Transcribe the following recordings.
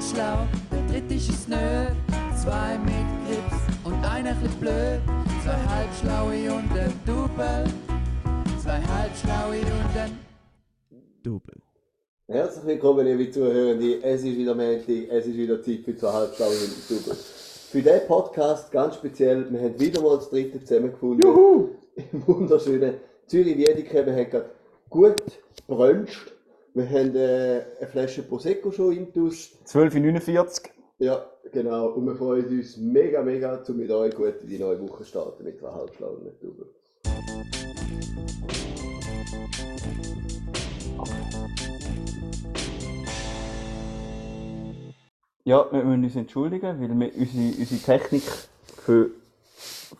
ganz schlau, der dritte ist nö. Zwei mit Grips und einer ein bisschen blöd. Zwei halbschlaue und ein Double. Zwei halbschlaue und ein Double. Herzlich willkommen, liebe Zuhörende. Es ist wieder Montag, es ist wieder Zeit für zwei Halbstunden in der Double. Für diesen Podcast ganz speziell, wir haben wieder mal das dritte zusammengefunden. Juhu! Im wunderschönen Zürich-Wiedeke. Wir haben gerade gut bruncht. Wir haben äh, eine Flasche Prosecco schon im Tuss. 12.49 Ja, genau. Und wir freuen uns mega, mega, um mit euch gut in die neue Woche starten mit zwei der Double. Ja, wir müssen uns entschuldigen, weil wir, unsere, unsere Technik für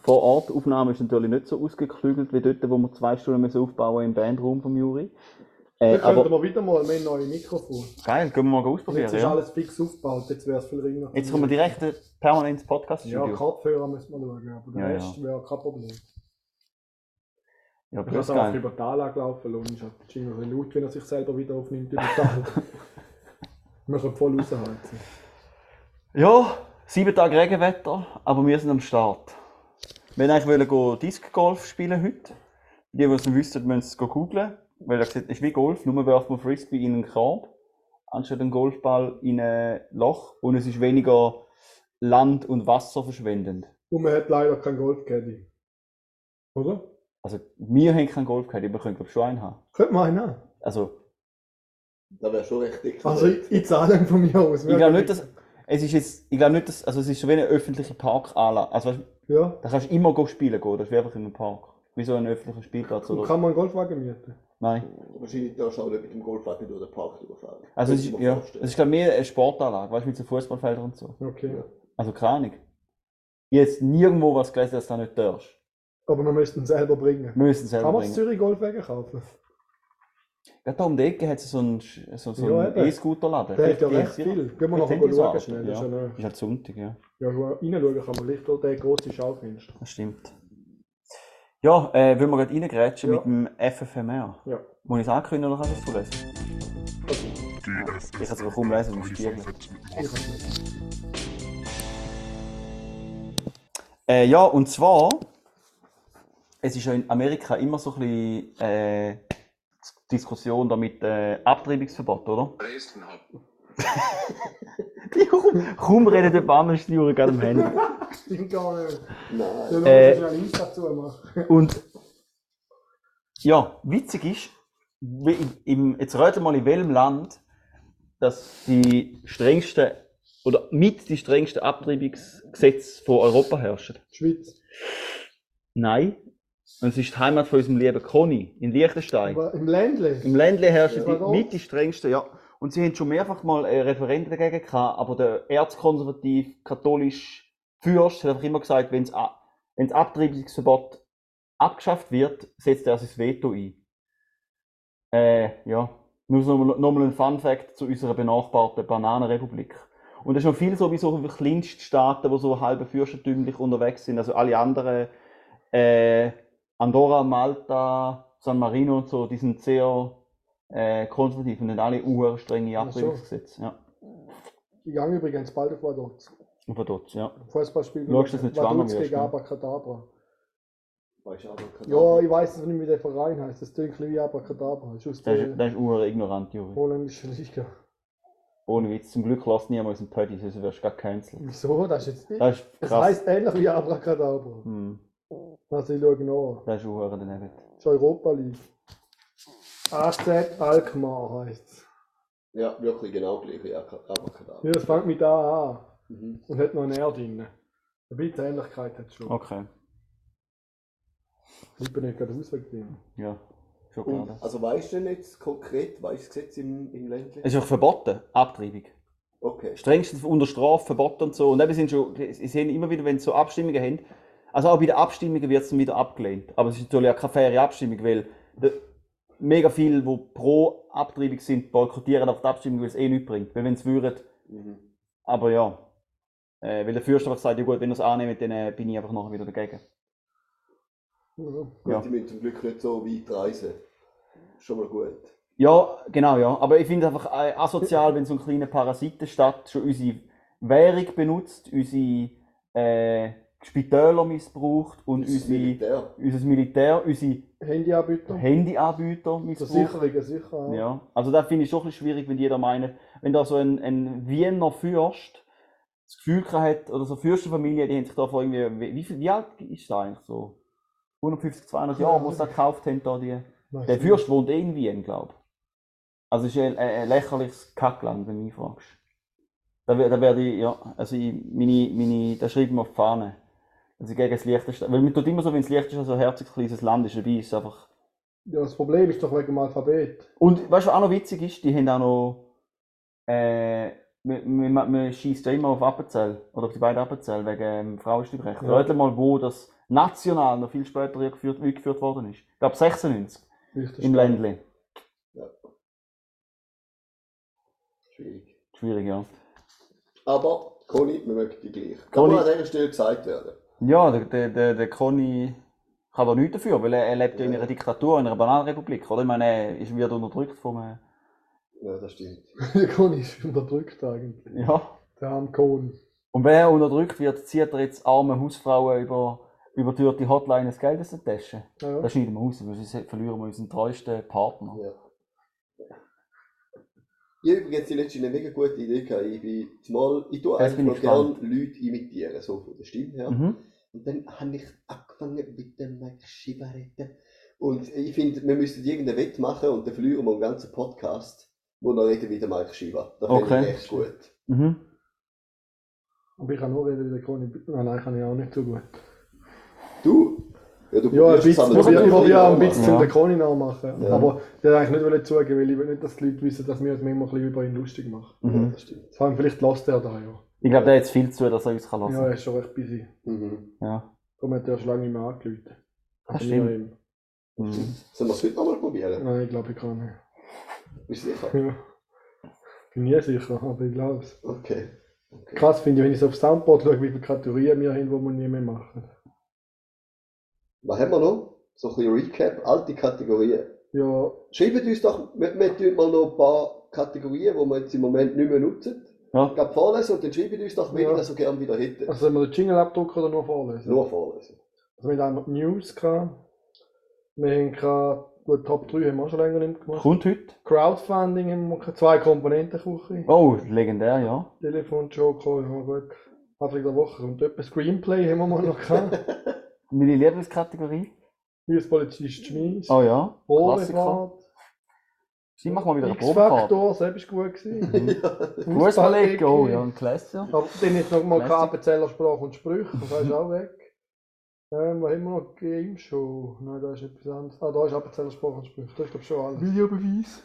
vor Ort Aufnahmen ist natürlich nicht so ausgeklügelt wie dort, wo wir zwei Stunden müssen aufbauen im Bandraum vom Juri. Äh, Dann könnten aber wir wieder mal mehr neue Mikrofon. geil, gehen wir mal Jetzt ausprobieren. ist Ja. alles fix aufgebaut, jetzt wäre es viel ringer. Jetzt kommen wir direkt permanent ins Ja, Podcast-Studio. Kopfhörer müssen wir schauen, aber der Ja, Rest wäre kein Problem. Ja, Ich auch geil. über die Anlage laufen lassen. Ist halt wahrscheinlich ein bisschen laut, wenn er sich selber wieder aufnimmt über die Anlage. wir können voll rausheizen. Ja, sieben Tage Regenwetter, aber wir sind am Start. Wir wollten eigentlich wollen Disc Golf spielen heute. Die, die es nicht wissen, müssen es googeln. Weil er gesagt, es ist wie Golf, nur werft man Frisbee in einen Korb, anstatt einen Golfball in ein Loch. Und es ist weniger Land- und Wasser verschwendend. Und man hat leider kein Goldcaddy. Oder? Also, wir haben keinen Golf gehabt, aber wir können glaube ich schon einen haben. Könnte man einen haben. Also, Das wäre schon richtig. Also ich, ich zahle von mir aus. ich glaube nicht, dass, es ist jetzt, ich glaube nicht, dass, also es ist so wie eine öffentliche Parkanlage. Also, Ja. da kannst du immer go spielen gehen, das ist einfach in einem Park. Wie so ein öffentlicher Spielplatz Und oder? kann man einen Goldwagen mieten? Nein. Wahrscheinlich darfst du auch nicht mit dem Golfwagen durch den Park durchfahren. Also es ist, ja, vorstellen. es ist glaube ich mehr eine Sportanlage, weißt du, mit so Fußballfeldern und so. Okay. Ja. Also keine Ahnung. Jetzt nirgendwo was gelesen, dass du das nicht darfst. Aber wir müssten selber bringen. Wir müssen es selber Kann man das bringen. Zürich Goldwagen kaufen? Gerade da um die Ecke hat es so einen, so, so Ja. E-Scooter-Laden. Der hat ja recht viel. Gehen wir nachher so schauen schnell. Ja. Ist ja Ist halt Sonntag, ja. Ja, reinschauen kann man Licht durch den grossen Schaufenster. Das stimmt. Ja, äh, wollen wir gerade reingrätschen Ja. mit dem FFMR? Ja. Muss ich es ankündigen oder kannst du es lesen? Also, Ich kann es aber kaum lesen, es Spiegel. Äh, ja, und zwar, es ist ja in Amerika immer so ein bisschen äh, Diskussion da mit äh, Abtreibungsverbot, oder? Dresden hat. Die kaum, kaum reden die Bahnhofsjure gerade am Handy. Stimmt gar nicht. Nein. Ja, Äh, äh, schnell Insta zumachen. Und ja, witzig ist, im, im, jetzt rate mal in welchem Land, dass die strengsten oder mit die strengsten Abtreibungsgesetze von Europa herrschen. Die Schweiz. Nein. Und es ist die Heimat von unserem lieben Conny in Liechtenstein. Aber im Ländle. Im Ländle herrschen Ja, die mit die strengsten, ja. Und sie haben schon mehrfach mal äh, Referenten dagegen gehabt, aber der erzkonservativ katholisch Fürst hat einfach immer gesagt, wenn das Abtreibungsverbot abgeschafft wird, setzt er sein Veto ein. Äh, ja. Nur so nochmal ein Fun Fact zu unserer benachbarten Bananenrepublik. Und das ist noch viel so wie so Kleinststaaten, die so halb fürstentümlich unterwegs sind. Also alle anderen, äh, Andorra, Malta, San Marino und so, die sind sehr äh, konservativ und haben alle uhr strenge. Abtreibungsgesetze. Ja. Ich gehe übrigens bald auf Vaduz. Und von dort, ja. Fußballspiel. Schaust du, du nicht schwanger Vaduz wirst, gegen? Abracadabra. Weißt du Ja, ich weiß nicht, wie der Verein heißt. Das klingt wie Abracadabra. Das ist Das ist, das uhr ignorant, Juri. holländischen Liga. Ohne Witz. Zum Glück lässt niemand unseren Pötti, sonst wirst du gar cancelled. Wieso? Das ist jetzt nicht. Das ist Es krass. heisst ähnlich wie Abracadabra. Hm, Also ich schaue nach. das ist uhr daneben. Das ist Europa League. AZ Alkmaar heisst es. Ja, wirklich genau gleich wie Abracadabra. Ja, es fängt mit A an. Mhm. Und hat noch ein R drin. Ein bisschen Ähnlichkeit hat es schon. Okay. Ich bin nicht gerade aus wegen dem. Ja, schon klar. Und, das. also weißt du denn jetzt konkret, weißt du das Gesetz im, im Ländle? Es ist auch verboten, Abtreibung. Okay. strengstens unter Strafe, verboten und so. Und eben sind schon, sie sehen immer wieder, wenn sie so Abstimmungen haben, also auch bei den Abstimmungen wird es dann wieder abgelehnt. Aber es ist natürlich auch keine faire Abstimmung, weil de, mega viele, die pro Abtreibung sind, boykottieren auf die Abstimmung, weil es eh nichts bringt. Weil wenn sie würden, Mhm. aber ja. Äh, weil der Fürst einfach sagt, ja gut, wenn ihr es annehmt, dann äh, bin ich einfach nachher wieder dagegen. Ja. Gut, Ja. die müssen zum Glück nicht so weit reisen. Schon mal gut. Ja, genau, ja. Aber ich finde einfach äh, asozial, wenn so ein kleiner Parasitenstaat schon unsere Währung benutzt, unsere äh, Spitäler missbraucht und Das unsere, Militär. unser Militär, unsere Handyabüter. Handyanbieter missbraucht. Versicherungen sicher. Ja, also da finde ich schon ein bisschen schwierig, wenn jeder meint, wenn da so ein, ein Wiener Fürst das Gefühl gehabt hat, oder so Fürstenfamilie, die haben sich da vor irgendwie, wie, wie, viel, wie alt ist da eigentlich so? 150, 200 Jahre, wo sie da gekauft haben, da die. Weiss Der nicht. Fürst wohnt eh in Wien, glaube ich. Also es ist ein, ein, lächerliches Kackland, wenn du mich fragst. Da, da werde ich, ja, also ich, meine, meine, da schreiben wir auf die Fahne. Also gegen das Liechtenstein. Weil man tut immer so, wenn das Liechtenstein so ein herziges kleines Land ist, dabei ist es einfach. Ja, das Problem ist doch wegen dem Alphabet. Und weißt du, was auch noch witzig ist, die haben auch noch, äh, man, man, man schießt ja immer auf Appenzell, oder auf die beiden Appenzell, wegen ähm, Frauenstimmrecht. Ja. Rätselt mal, wo das national noch viel später eingeführt, eingeführt worden ist. Ich glaube 96, Richtig. im Ländle. Schwierig. Schwierig, ja. Aber, Conny, wir mögen die gleich. Kann Conny- man an dieser Stelle gesagt werden. Ja, der, der, der, der Conny kann da nichts dafür, weil er, er lebt ja in einer Diktatur, in einer Bananenrepublik, oder? Ich meine, er ist, wird unterdrückt vom, äh, Ja, das stimmt. Der Kohn ist unterdrückt eigentlich. ja. Der arme Kohn. Und wenn er unterdrückt wird, zieht er jetzt arme Hausfrauen über, über die die Hotline das Geld aus der Tasche. Ja. Das schneiden wir raus, weil sonst verlieren wir unseren treuesten Partner. Ja. Ich habe übrigens die letzte eine mega gute Idee gehabt. Ich bin zumal, ich tue noch ich gerne Leute imitieren, so von der Stimme her. Mhm. Und dann habe ich angefangen mit dem Mike Schibarette. Und ich finde, wir müssten irgendeinen Wett machen und dann verlieren wir einen ganzen Podcast, wo wir reden wie der Mike Schiba. Das finde Okay. ich echt gut. Mhm. Aber ich kann nur reden wie der Kohn. Nein, nein, kann ich auch nicht so gut. Du? Ja, du Ja, ein probierst es bisschen, ich probiere ein bisschen Ja. den Kohn nachmachen. Ja. Aber der eigentlich nicht zugeben, weil ich will nicht, dass die Leute wissen, dass wir uns manchmal ein bisschen über ihn lustig machen. Mhm. das stimmt. Vor allem vielleicht lässt er da ja. Ich glaube, der hat jetzt viel zu, dass er uns kann Ja, lassen er ist schon recht busy. Mhm. Ja. Darum hat er schon lange nicht mehr angerufen. Das stimmt. Mhm. Sollen wir es heute nochmal probieren? Nein, ich glaube, ich kann nicht. Bist du sicher? Ja. Bin nie sicher, aber ich glaube es. Okay. okay. Krass finde ich, wenn ich so auf Soundboard schaue, wie viele Kategorien wir haben, die wir nie mehr machen. Was haben wir noch? So ein bisschen Recap, alte Kategorien. Ja, Schreibt uns doch, wir, wir tun mal noch ein paar Kategorien, die wir jetzt im Moment nicht mehr nutzen. Ja. Ich glaube vorlesen und dann schreibt uns doch, welche Ja. das so gerne wieder hätten. also sollen wir den Jingle abdrucken oder nur vorlesen? Nur vorlesen. Also wir haben einmal die News gehabt. Wir haben gerade, gut, Top 3 haben wir auch schon länger nicht gemacht. Kommt heute. Crowdfunding haben wir gehabt, zwei Komponentenküche. Oh, legendär, ja. Telefon, Joker, ja gut. Anfang der Woche kommt etwa Screenplay haben wir mal noch gehabt. Meine Lieblingskategorie. Hilfspolizist Schmies. Oh ja. Klassiker. Sie machen mal wieder eine Probefahrt. X-Factor, selbst war gut gewesen. Fußballecke, oh ja, ein Klassiker. Aber dann jetzt noch mal Classic. Appenzeller Sprache und Sprüche, das ist auch weg. Ähm, was haben wir noch? Game Show. Nein, da ist etwas anderes. Ah, da ist Appenzeller Sprache und Sprüche. Das ist glaube ich schon alles. Videobeweis.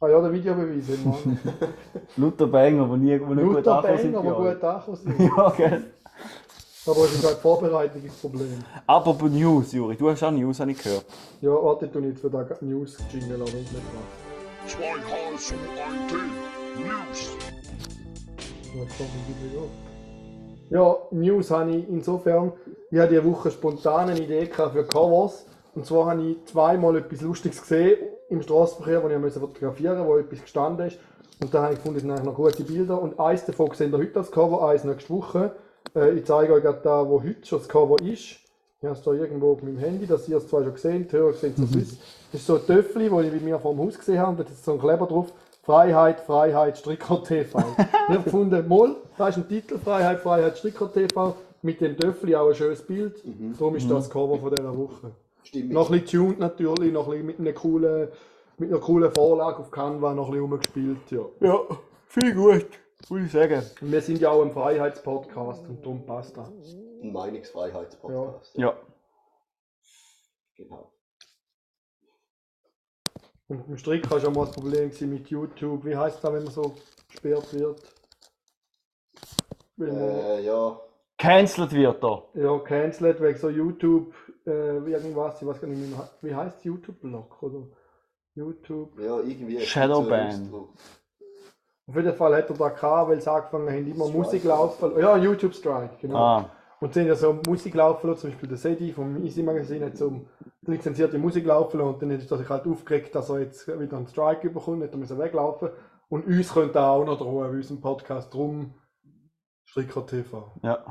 Ah ja, der Videobeweis wir. Luther Banger, wo nie, wo nicht gut Luther angekommen sind. Bang, aber ja. gut angekommen sind. Ja, gell. Aber es ist halt Vorbereitung das Problem. Apropos News, Juri, du hast auch News, habe ich gehört. Ja, warte, tu jetzt für den News-Jingle an und nicht was. Zwei Hals und ein Tee. News. Was kommt denn wieder Ja, News habe ich insofern, ich hatte diese Woche spontan eine Idee gehabt für Covers. Und zwar habe ich zweimal etwas Lustiges gesehen im Straßenverkehr, wo ich musste fotografieren wo etwas gestanden ist. Und da habe ich gefunden, es sind eigentlich noch gute Bilder. Und eins davon sehen ihr heute als Cover, eins nächste Woche. Äh, ich zeige euch gerade da, wo heute schon das Cover ist. Ich habe es hier irgendwo auf meinem Handy, dass ihr es zwar schon gesehen habt, die Hörer sehen es mhm. Das ist so ein Töffel, das ich bei mir vor dem Haus gesehen habe. Da ist so ein Kleber drauf. Freiheit, Freiheit, Stricker TV. ich habe gefunden, Moll, da ist ein Titel, Freiheit, Freiheit, Stricker TV. Mit dem Töffel auch ein schönes Bild. Darum ist das Cover von dieser Woche. Stimmt. Noch ein bisschen tuned natürlich, noch ein bisschen mit einer coolen, mit einer coolen Vorlage auf Canva noch ein bisschen rumgespielt. Ja. Ja, viel gut, würde ich sagen. Wir sind ja auch ein Freiheitspodcast und darum passt das. Ein Meinungsfreiheitspodcast. Ja. Genau. Und mit dem Strick war schon mal das Problem mit YouTube. Wie heißt das, wenn man so gesperrt wird? Wenn man Äh, ja. Cancelled wird er. ja, cancelled wegen so YouTube, äh, irgendwas, ich weiß gar nicht mehr, wie heißt YouTube-Block oder YouTube? Ja, irgendwie. Shadowban. so. Auf jeden Fall hat er da gehabt, weil sie angefangen haben, immer Strike. Musik laufen. Ja, YouTube Strike, genau. Ah, Und sie haben ja so Musik laufen lassen, zum Beispiel der Sedi vom Easy Magazine hat so lizenzierte Musik laufen und dann ist er sich halt aufgeregt, dass er jetzt wieder einen Strike bekommt, nicht müssen weglaufen. Und uns könnte er auch noch drohen, bei unserem Podcast drum Stricker TV. Ja.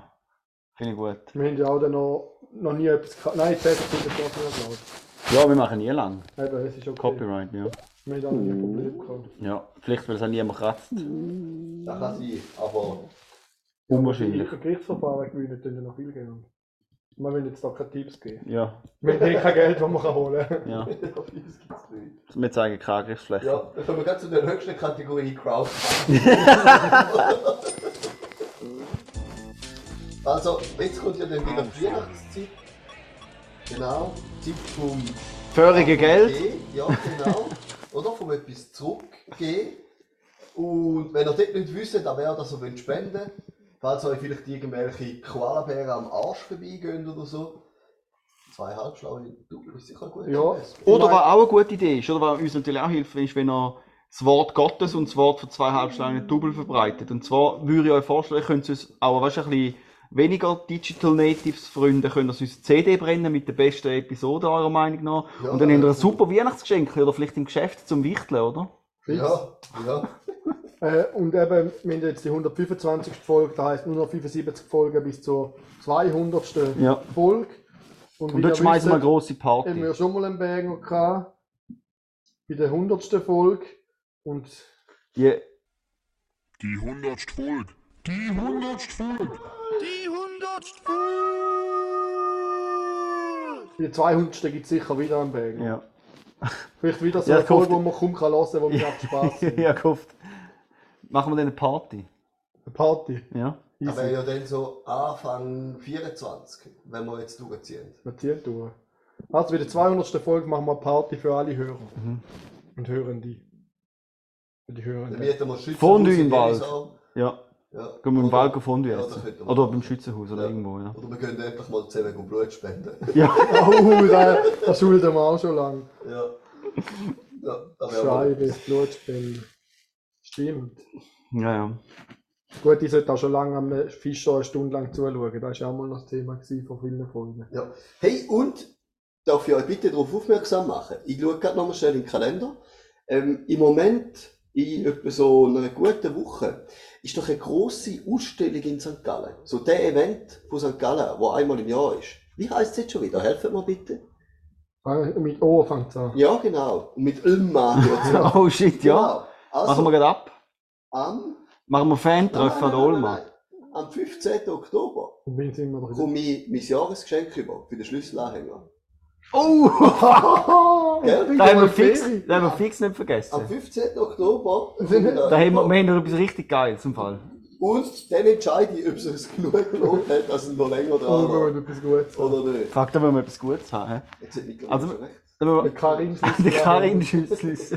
Finde ich gut. Wir haben ja auch dann noch, noch nie etwas gehabt. Nein, 10 Sekunden vor mir glaube Ja, wir machen nie lang. Eben, es ist okay. Copyright, ja. Wir haben auch noch nie ein Problem gehabt. Ja, vielleicht weil es auch niemand kratzt. Das kann sein, aber Unwahrscheinlich. Ein Gerichtsverfahren gewinnen, ja noch viel Geld. Wir wollen jetzt da keine Tipps geben. Ja, Wir haben eh kein Geld, das man kann holen kann. ja. auf uns gibt's nicht. Wir zeigen keine Angriffsfläche. Ja, dann kommen wir gerade zu der höchsten Kategorie Crowdfunding. also, jetzt kommt ja dann wieder die Weihnachtszeit. Genau, Zeit vom Förige Geld. Ja, genau. Oder vom etwas zurückgeben. Und wenn ihr dort nicht wisst, an wer das so spenden wollt, falls euch vielleicht irgendwelche Koalabären am Arsch vorbeigehen oder so, zwei halbschlaue Double ist sicher gut. Ja. Oder was auch eine gute Idee ist, oder was uns natürlich auch hilft, ist, wenn ihr das Wort Gottes und das Wort von zwei Halbschlangen Double verbreitet. Und zwar würde ich euch vorschlagen, könnt ihr uns auch weißt, ein bisschen weniger Digital Natives Freunde, könnt ihr uns eine CD brennen mit der besten Episode eurer Meinung nach. Ja, und dann habt ihr ein ja. super Weihnachtsgeschenk oder vielleicht im Geschäft zum Wichteln, oder? Ja, ja. Äh, und eben, wir haben jetzt die 125. Folge, das heisst nur noch 75 Folgen bis zur 200. Ja. Folge. Und wie dort schmeißen wir eine grosse haben Party. wir schon mal einen Banger gehabt. Bei der 100. Folge. Und Die, Die hundertste Folge. Die hundertste Folge. Der 200. gibt es sicher wieder einen Banger. ja. Vielleicht wieder so Ja, eine Folge, wo man kaum kann hören kann, wo wir einfach Spaß haben. ja, gehofft. Machen wir dann eine Party. Eine Party. Ja. Easy. ja dann so Anfang 24, wenn wir jetzt durchziehen. Wir ziehen durch. Also bei der 200. Folge machen wir eine Party für alle Hörer. Mhm. Und Hörende. Für die Dann Hörenden. mieten wir Schützenhaus Fondue im Wald. Ja. Ja. Gehen wir im auf Fondue Ja, essen. wir Oder beim Schützenhaus oder Ja. irgendwo, ja. Oder wir können endlich mal zusammen Blut spenden. Ja. Oh, das, das schulden wir auch schon lange. ja. Ja, mal- Scheibe, Blutspende. Stimmt. Ja, ja. Gut, ich sollte auch schon lange am Fischer eine Stunde lang zuschauen. Das war ja auch mal noch das Thema von vielen Folgen. Ja. Hey, und darf ich euch bitte darauf aufmerksam machen? Ich schaue gerade nochmal schnell in den Kalender. Ähm, Im Moment, in etwa so einer guten Woche, ist doch eine grosse Ausstellung in St. Gallen. So der Event von St. Gallen, wo einmal im Jahr ist. Wie heisst es jetzt schon wieder? Helfen mir bitte. Mit O fängt es an. Ja, genau. Und mit an. Oh shit, ja. Genau. Also, Machen wir gerade ab. am, Machen wir Fan-Treffen an Olma. am 15. Oktober komme ich mein Jahresgeschenk über für den Schlüsselanhänger. Oh! Gell? Da haben wir fix, da haben wir fix nicht Am vergessen. 15. Oktober. Wir- Da haben wir, wir haben noch etwas richtig Geiles im Fall. Und dann entscheide ich, ob es uns genug gelohnt hat, dass es noch länger Oh, dran wir war. wollen etwas Gutes haben. Oder nicht? Da wollen wir etwas Gutes haben. Jetzt hat Mikkel Also- recht. Wollen Der wir Karin der Karin Schützlis.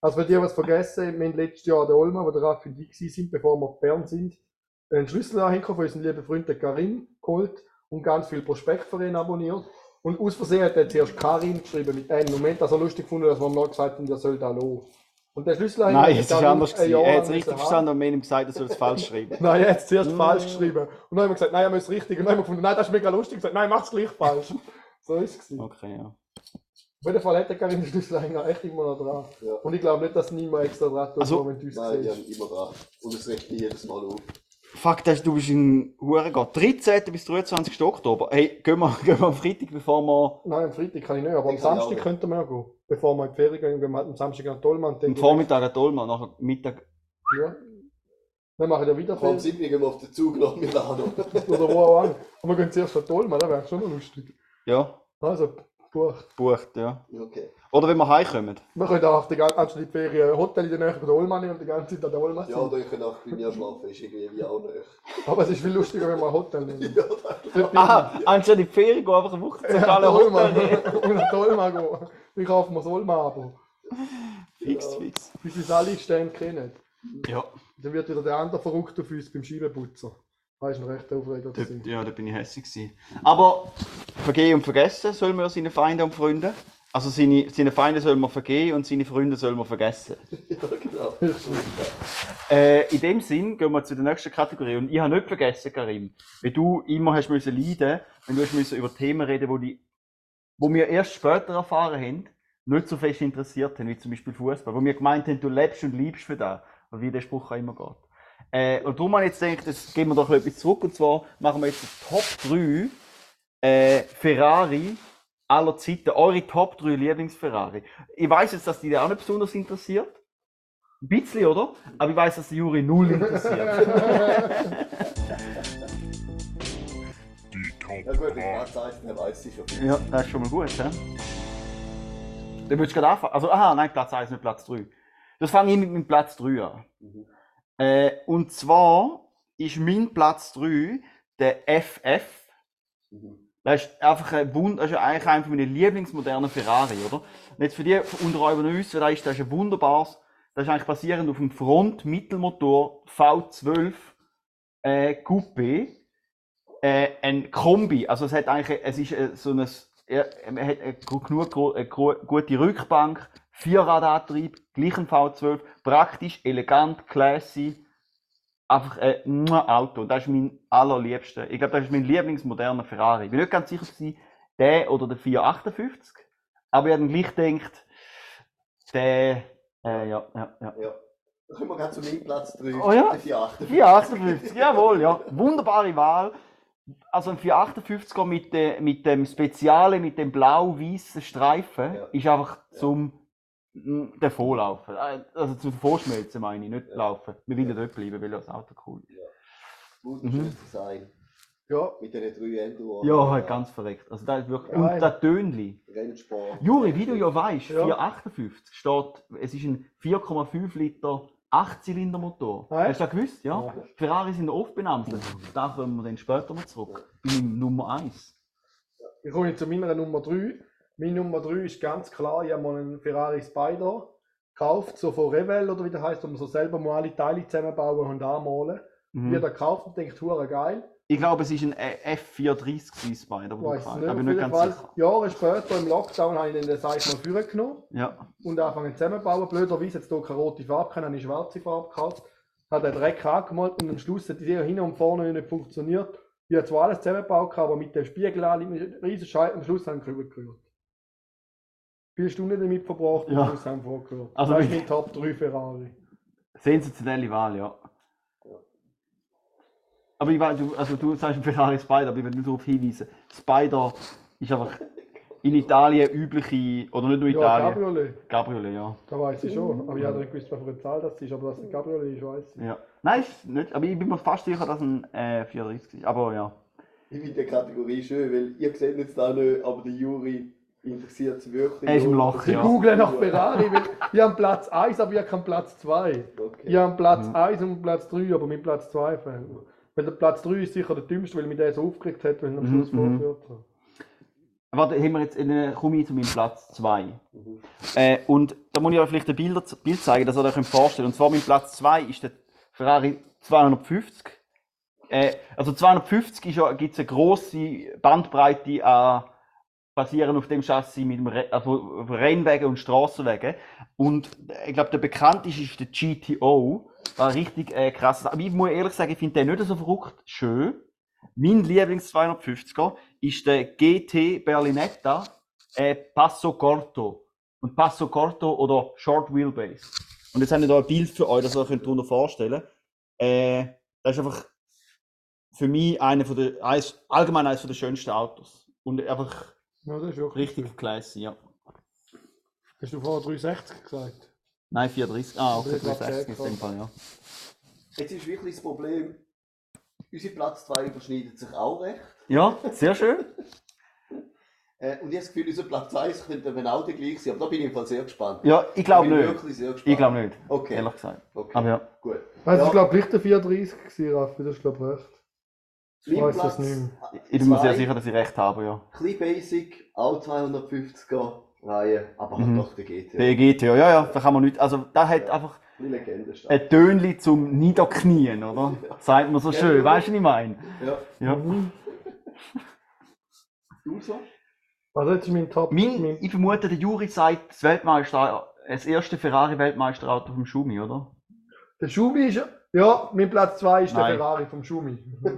Also für die, was vergessen, wir haben letztes Jahr der Olma, wo der Raffi und ich sind, bevor wir auf Bern sind, einen Schlüsselanhänger von unserem lieben Freund der Karin geholt und ganz viel Prospekt für ihn abonniert. Und aus Versehen hat er zuerst Karin geschrieben mit einem Moment, das er lustig gefunden, dass wir ihm noch gesagt haben, der soll da los. Und der Schlüsselanhänger Nein, es ist anders ein gewesen. Er hat es richtig verstanden und wir haben ihm gesagt, er soll es falsch schreiben. Nein, er hat es zuerst falsch geschrieben. Und dann haben wir gesagt, nein, er muss richtig. Und dann haben wir gefunden, nein, das ist mega lustig. gesagt, nein, mach's gleich falsch. So ist es. gewesen. Okay, ja. Auf jeden Fall hat der Karin den Schlüsselanhänger echt immer noch dran. Ja. Und ich glaube nicht, dass niemand extra dran tut, Also- wenn du es Nein, die haben immer dran. Und es rechnet jedes Mal auf. Fuck, das, du bist in Hurengott. 13. bis 23. Oktober. Hey, gehen wir, gehen wir am Freitag, bevor wir Nein, am Freitag kann ich nicht, aber am Samstag auch. könnten wir ja gehen. Bevor wir in die Ferien gehen, gehen wir am Samstag an den Tollmann. am Vormittag an Dolma, nachher Mittag. Ja. Dann machen wir wieder Ferien. 7. gehen wir auf den Zug nach Milano. Oder wo auch an. Und wir gehen zuerst an den Tollmann, das wäre schon noch lustig. Ja, Also, bucht. bucht, ja. Okay. Oder wenn wir heimkommen. Wir können auch die ganze anstatt die Ferien ein Hotel in der Nähe von der Olma nehmen und die ganze Zeit an der Olma Ja, oder ich kann auch bei mir schlafen, ist irgendwie wie auch nicht. Aber es ist viel lustiger, wenn wir ein Hotel nehmen. Ja, Aha, anstatt in die Ferien gehen, einfach eine Woche zu Ja, alle. Und an die Olma gehen. Ich kaufe mir das Olma-Abo. Fix, fix. Bis uns alle Stände kennen. Ja, Dann wird wieder der andere verrückt auf uns beim Scheibenputzer. Das war recht aufregend. da, ja, da bin ich hässlich gewesen. Aber vergehen und vergessen sollen wir seine Feinde und Freunde. Also seine, seine Feinde soll man vergehen und seine Freunde soll man vergessen. Ja, genau. Äh, in dem Sinn gehen wir zu der nächsten Kategorie. Und ich habe nicht vergessen, Karim, wie du immer hast müssen leiden, wenn du hast müssen über Themen reden, wo die, wo wir erst später erfahren haben, nicht so fest interessiert haben, wie zum Beispiel Fußball, wo wir gemeint haben, du lebst und liebst für das, und wie der Spruch auch immer geht. Äh, und darum habe ich jetzt gedacht, jetzt gehen wir doch etwas zurück, und zwar machen wir jetzt die Top 3 äh, Ferrari aller Zeiten, eure Top 3 Lieblings-Ferrari. Ich weiß jetzt, dass die dir auch nicht besonders interessiert. Ein bisschen, oder? Aber ich weiß, dass die Juri null interessiert. Die Top Ja gut, ich 3. Platz 1, der weiß ich schon. ja, das ist schon mal gut, hä? Dann würdest du gerade anfangen. Also, aha, nein, Platz 1, nicht Platz 3. Das fange ich mit meinem Platz 3 an. Mhm. Äh, und zwar ist mein Platz 3 der FF. Mhm. Das ist einfach ein Wund das ist eigentlich einer meiner Lieblingsmodernen Ferrari, oder? Und jetzt für die unter euch, die wissen, das ist, das ist ein wunderbares, das ist eigentlich basierend auf dem Front-Mittelmotor V12 äh, Coupé, äh, ein Kombi. Also es hat eigentlich, es ist äh, so ein, er, er hat äh, genug gro- äh, gute Rückbank, Vierradantrieb, gleichen V12, praktisch, elegant, classy, einfach ein Auto. Das ist mein allerliebster. Ich glaube, das ist mein Lieblingsmoderner Ferrari. Ich bin nicht ganz sicher, gewesen, der oder der 458. Aber ich habe dann gleich gedacht, der, äh, ja, ja, ja. Ja. Dann kommen wir gerade zu meinem Platz 3. Oh ja? Der 458. 458, jawohl, ja. Wunderbare Wahl. Also ein 458er mit, de, mit dem Speziale, mit dem blau-weißen Streifen, Ja. ist einfach zum mm, davonlaufen. Äh, Also zum Vorschmelzen meine ich, nicht Ja. laufen. Wir wollen dort bleiben, weil das Auto cool ist. Wunderschönes Design. Ja, Mit den drei Enden. Ja, halt ganz verreckt. Also das ist wirklich. Geil. Und das Tönli. Rennsport. Juri, wie du ja weißt, Ja. 458 steht, es ist ein 4,5 Liter 8-Zylinder-Motor. Ah, Hast du das gewusst? Ja. Ja. Ferrari sind oft benamselt. Da kommen wir dann später noch zurück. Bei meinem Nummer 1. ich komme jetzt zu meiner Nummer 3. Meine Nummer 3 ist ganz klar, ich habe mal einen Ferrari Spider gekauft, so von Revell oder wie der heißt, wo man so selber mal alle Teile zusammenbauen und anmalen. Ich habe Mhm. den gekauft und denkt, hure geil. Ich glaube, es ist ein äh, F430 gewesen, Spider, Ich wo du weiß es gefahren nicht, aber nicht ganz Fall. sicher. Jahre später im Lockdown habe ich den Seite mal vorgenommen Ja. und angefangen zusammenbauen. Blöderweise jetzt hier keine rote Farbe, keine habe ich schwarze Farbe gekauft. Hat den Dreck angemalt und am Schluss hat die Serie hinten und vorne nicht funktioniert. Ich habe zwar alles zusammengebaut, aber mit dem Spiegel an, mit riesen Scheitel, am Schluss haben wir gerührt. Vier Stunden damit verbracht und Ja. Schluss haben wir vorgerührt. Also das ist mein Top 3 Ferrari. Sensationelle Wahl, ja. Aber ich weiß, du, also du sagst Ferrari Spider, aber ich will nur darauf hinweisen. Spider ist einfach in Italien übliche, oder nicht nur Ja, Italien. Cabriolet, Cabriolet, ja. da weiß ich schon. Aber ich habe nicht gewusst, was für eine Zahl das ist, aber dass es ein Cabriolet ist, weiß ich. ja. Nein, ist nicht, aber ich bin mir fast sicher, dass ein äh, 34 ist. Aber ja. Ich finde die Kategorie schön, weil ihr seht jetzt da nicht, aber der Juri interessiert es wirklich. Er ist im. Loch, Ich Ja. google nach Ferrari, weil ich habe Platz 1, aber ich habe keinen Platz 2. Okay. Ich habe Platz Mhm. 1 und Platz 3, aber mit Platz 2 fehlt. Weil der Platz 3 ist sicher der dümmste, weil mich der so aufgeregt hat, wenn ich am Mhm, Schluss mhm. vorgeführt habe. Warte, haben wir jetzt, äh, komme ich zu meinem Platz 2. Mhm. Äh, und da muss ich euch vielleicht ein Bild, Bild zeigen, dass ihr euch vorstellen könnt. Und zwar mein Platz 2 ist der Ferrari 250. Äh, also 250 ist ja, gibt es eine grosse Bandbreite an, basierend auf dem Chassis mit dem Re also auf Rennwegen und Straßenwegen. Und äh, ich glaube, der bekannteste ist der GTO. War richtig äh, krass. Aber ich muss ehrlich sagen, ich finde den nicht so verrückt schön. Mein Lieblings 250er ist der GT Berlinetta äh, Passo Corto. Und Passo Corto oder Short Wheelbase. Und jetzt habe ich da ein Bild für euch, das ihr euch darunter vorstellen könnt. Äh, das ist einfach für mich einer von der, allgemein eines der schönsten Autos. Und einfach Ja, das ist wirklich richtig classy, ja. Hast du vorher 360 gesagt? Nein, 34. Ah, okay, Das ist 360 in dem. Fall, ja. Jetzt ist wirklich das Problem, unser Platz 2 überschneidet sich auch recht. Ja, sehr schön. Äh, und ich habe das Gefühl, unser Platz 1 könnte eben auch der gleich sein, aber da bin ich im Fall sehr gespannt. Ja, ich glaube bin nicht. wirklich sehr gespannt. Ich glaube nicht, Okay. ehrlich gesagt. okay. Aber ja. Gut. Also, Ja. ich glaube, gleich der 34 gewesen, Raffi, das ist, glaube ich, recht. Ich weiß es nicht. Ich bin mir sehr sicher, dass ich recht habe, ja. Klein basic, auch 250er Reihe, aber halt Mhm. doch der GT. Der GTO, ja, ja, da kann man nicht. Also, da hat einfach Eine Legende statt. ein Tönli zum Niederknien, oder? Sagt man so Ja, schön, ja. weißt du, was ich meine? Ja. Ja. Du so? Also jetzt ist mein Top. Mein, mein, ich vermute, der Juri sagt das Weltmeister, das erste Ferrari-Weltmeisterauto vom Schumi, oder? der Schumi ist. Ja, mein Platz 2 ist Nein. der Ferrari vom Schumi.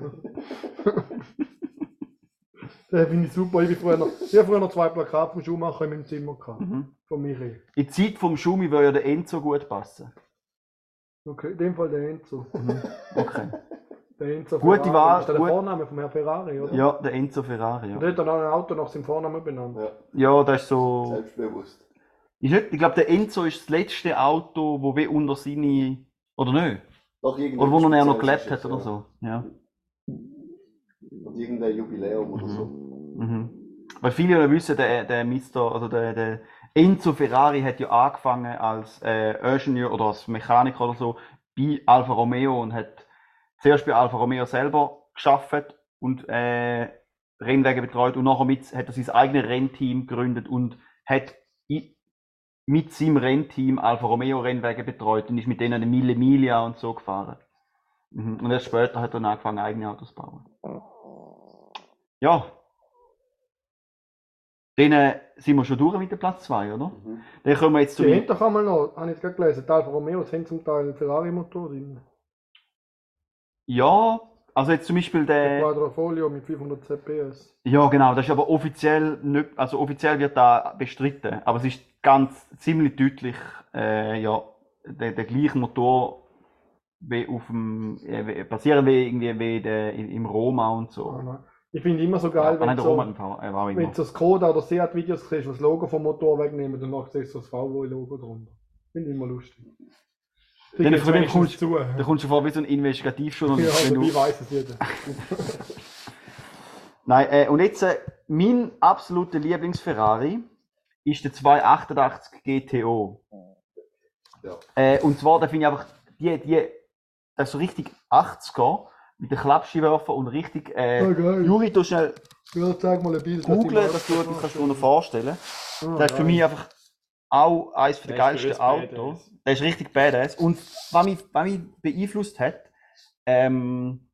Den finde ich super. Ich, bin früher noch, ich habe früher noch zwei Plakate vom Schuhmacher in meinem Zimmer gehabt. Mhm. Von Michi. In die Zeit vom Schumi würde ja der Enzo gut passen. Okay, in dem Fall der Enzo. Okay. Der Enzo Gute Ferrari. Wahl, Ist der, gut- der Vorname vom Herrn Ferrari, oder? Ja, der Enzo Ferrari, ja. der hat dann auch ein Auto nach seinem Vornamen benannt. Ja, Ja, das ist so. selbstbewusst. Ist nicht, ich glaube, der Enzo ist das letzte Auto, wo wie unter seine. Oder nicht? Doch irgendwie Oder wo noch er noch spezielles gelebt hat oder ja. so. Ja. Und irgendein Jubiläum oder so. Mhm. Weil viele ja wissen, der, der Mister, also der, der Enzo Ferrari hat ja angefangen als äh, Ingenieur oder als Mechaniker oder so bei Alfa Romeo und hat zuerst bei Alfa Romeo selber geschafft und äh, Rennwagen betreut und nachher mit, hat er sein eigenes Rennteam gegründet und hat mit seinem Rennteam Alfa Romeo Rennwagen betreut und ist mit denen eine Mille Miglia und so gefahren. Mhm. Und erst später hat er dann angefangen, eigene Autos zu bauen. Ja. Dann äh, sind wir schon durch mit dem Platz 2, oder? Mhm. Dann kommen wir jetzt zu haben doch einmal noch, habe ich jetzt gerade gelesen, die Alfa Romeos haben zum Teil einen Ferrari-Motor drin. Ja, also jetzt zum Beispiel Der der. Quadrofolio mit 500 CPS. Ja, genau, das ist aber offiziell nicht, also offiziell wird da bestritten, aber es ist ganz ziemlich deutlich, äh, ja, der, der gleiche Motor wie auf dem, äh, wie- passieren wie irgendwie wie der, im Roma und so. Ich finde immer so Ja, geil, ah, wenn Roma so, er war wenn du so Skoda oder Seat Videos siehst, wo das Logo vom Motor wegnehmen und danach siehst du das VW-Logo drunter. Finde ich immer lustig. Dann dem wenigstens kommst- zu. Da kommst du vor wie so ein Investigativjournalist, Ja, dabei du, weiß es jeder. Nein, äh, und jetzt äh, mein absoluter Lieblings-Ferrari ist der 288 GTO. Ja. Äh, und zwar, da finde ich einfach, die, die, das ist so richtig 80er mit den Klappscheinwerfer und richtig, äh, geil. Juri, du schnell Ja, zeig mal ein Bild. googlen, dass du etwas kannst dir noch vorstellen Ah, Das ist für mich einfach auch eines der geilsten Autos. Der ist richtig badass. Und was mich, was mich beeinflusst hat, ähm,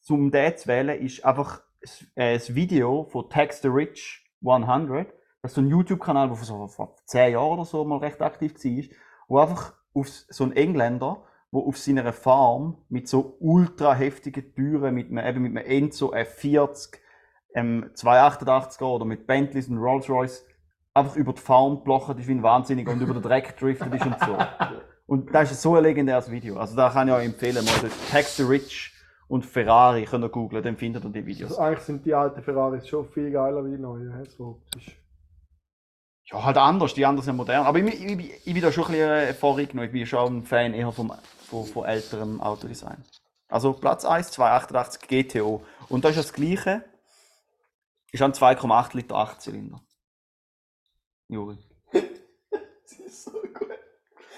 zum den zu wählen, ist einfach das, äh, das Video von Tax the Rich 100. Das ist so ein YouTube-Kanal, der vor, vor 10 Jahren oder so mal recht aktiv war. Wo einfach auf so ein Engländer, der auf seiner Farm mit so ultra heftigen Türen, mit einem, eben mit einem Enzo F40, ähm, 288er oder mit Bentleys und Rolls Royce einfach über die Farm geblochen ist wie ein Wahnsinniger und über den Dreck driftet ist und so. Und das ist so ein legendäres Video. Also da kann ich euch empfehlen, mal das Tax the Rich und Ferrari könnt ihr googlen, dann findet ihr die Videos. Also eigentlich sind die alten Ferraris schon viel geiler wie die neuen. So, Ja, halt anders, die anderen sind modern. Aber ich, ich, ich, ich bin da schon ein bisschen äh, vorgenommen. Ich bin schon ein Fan eher vom, von, von älterem Autodesign. Also Platz 1, 288 GTO. Und da ist das gleiche. Ist ein 2,8 Liter 8-Zylinder. Juri. Das ist so gut.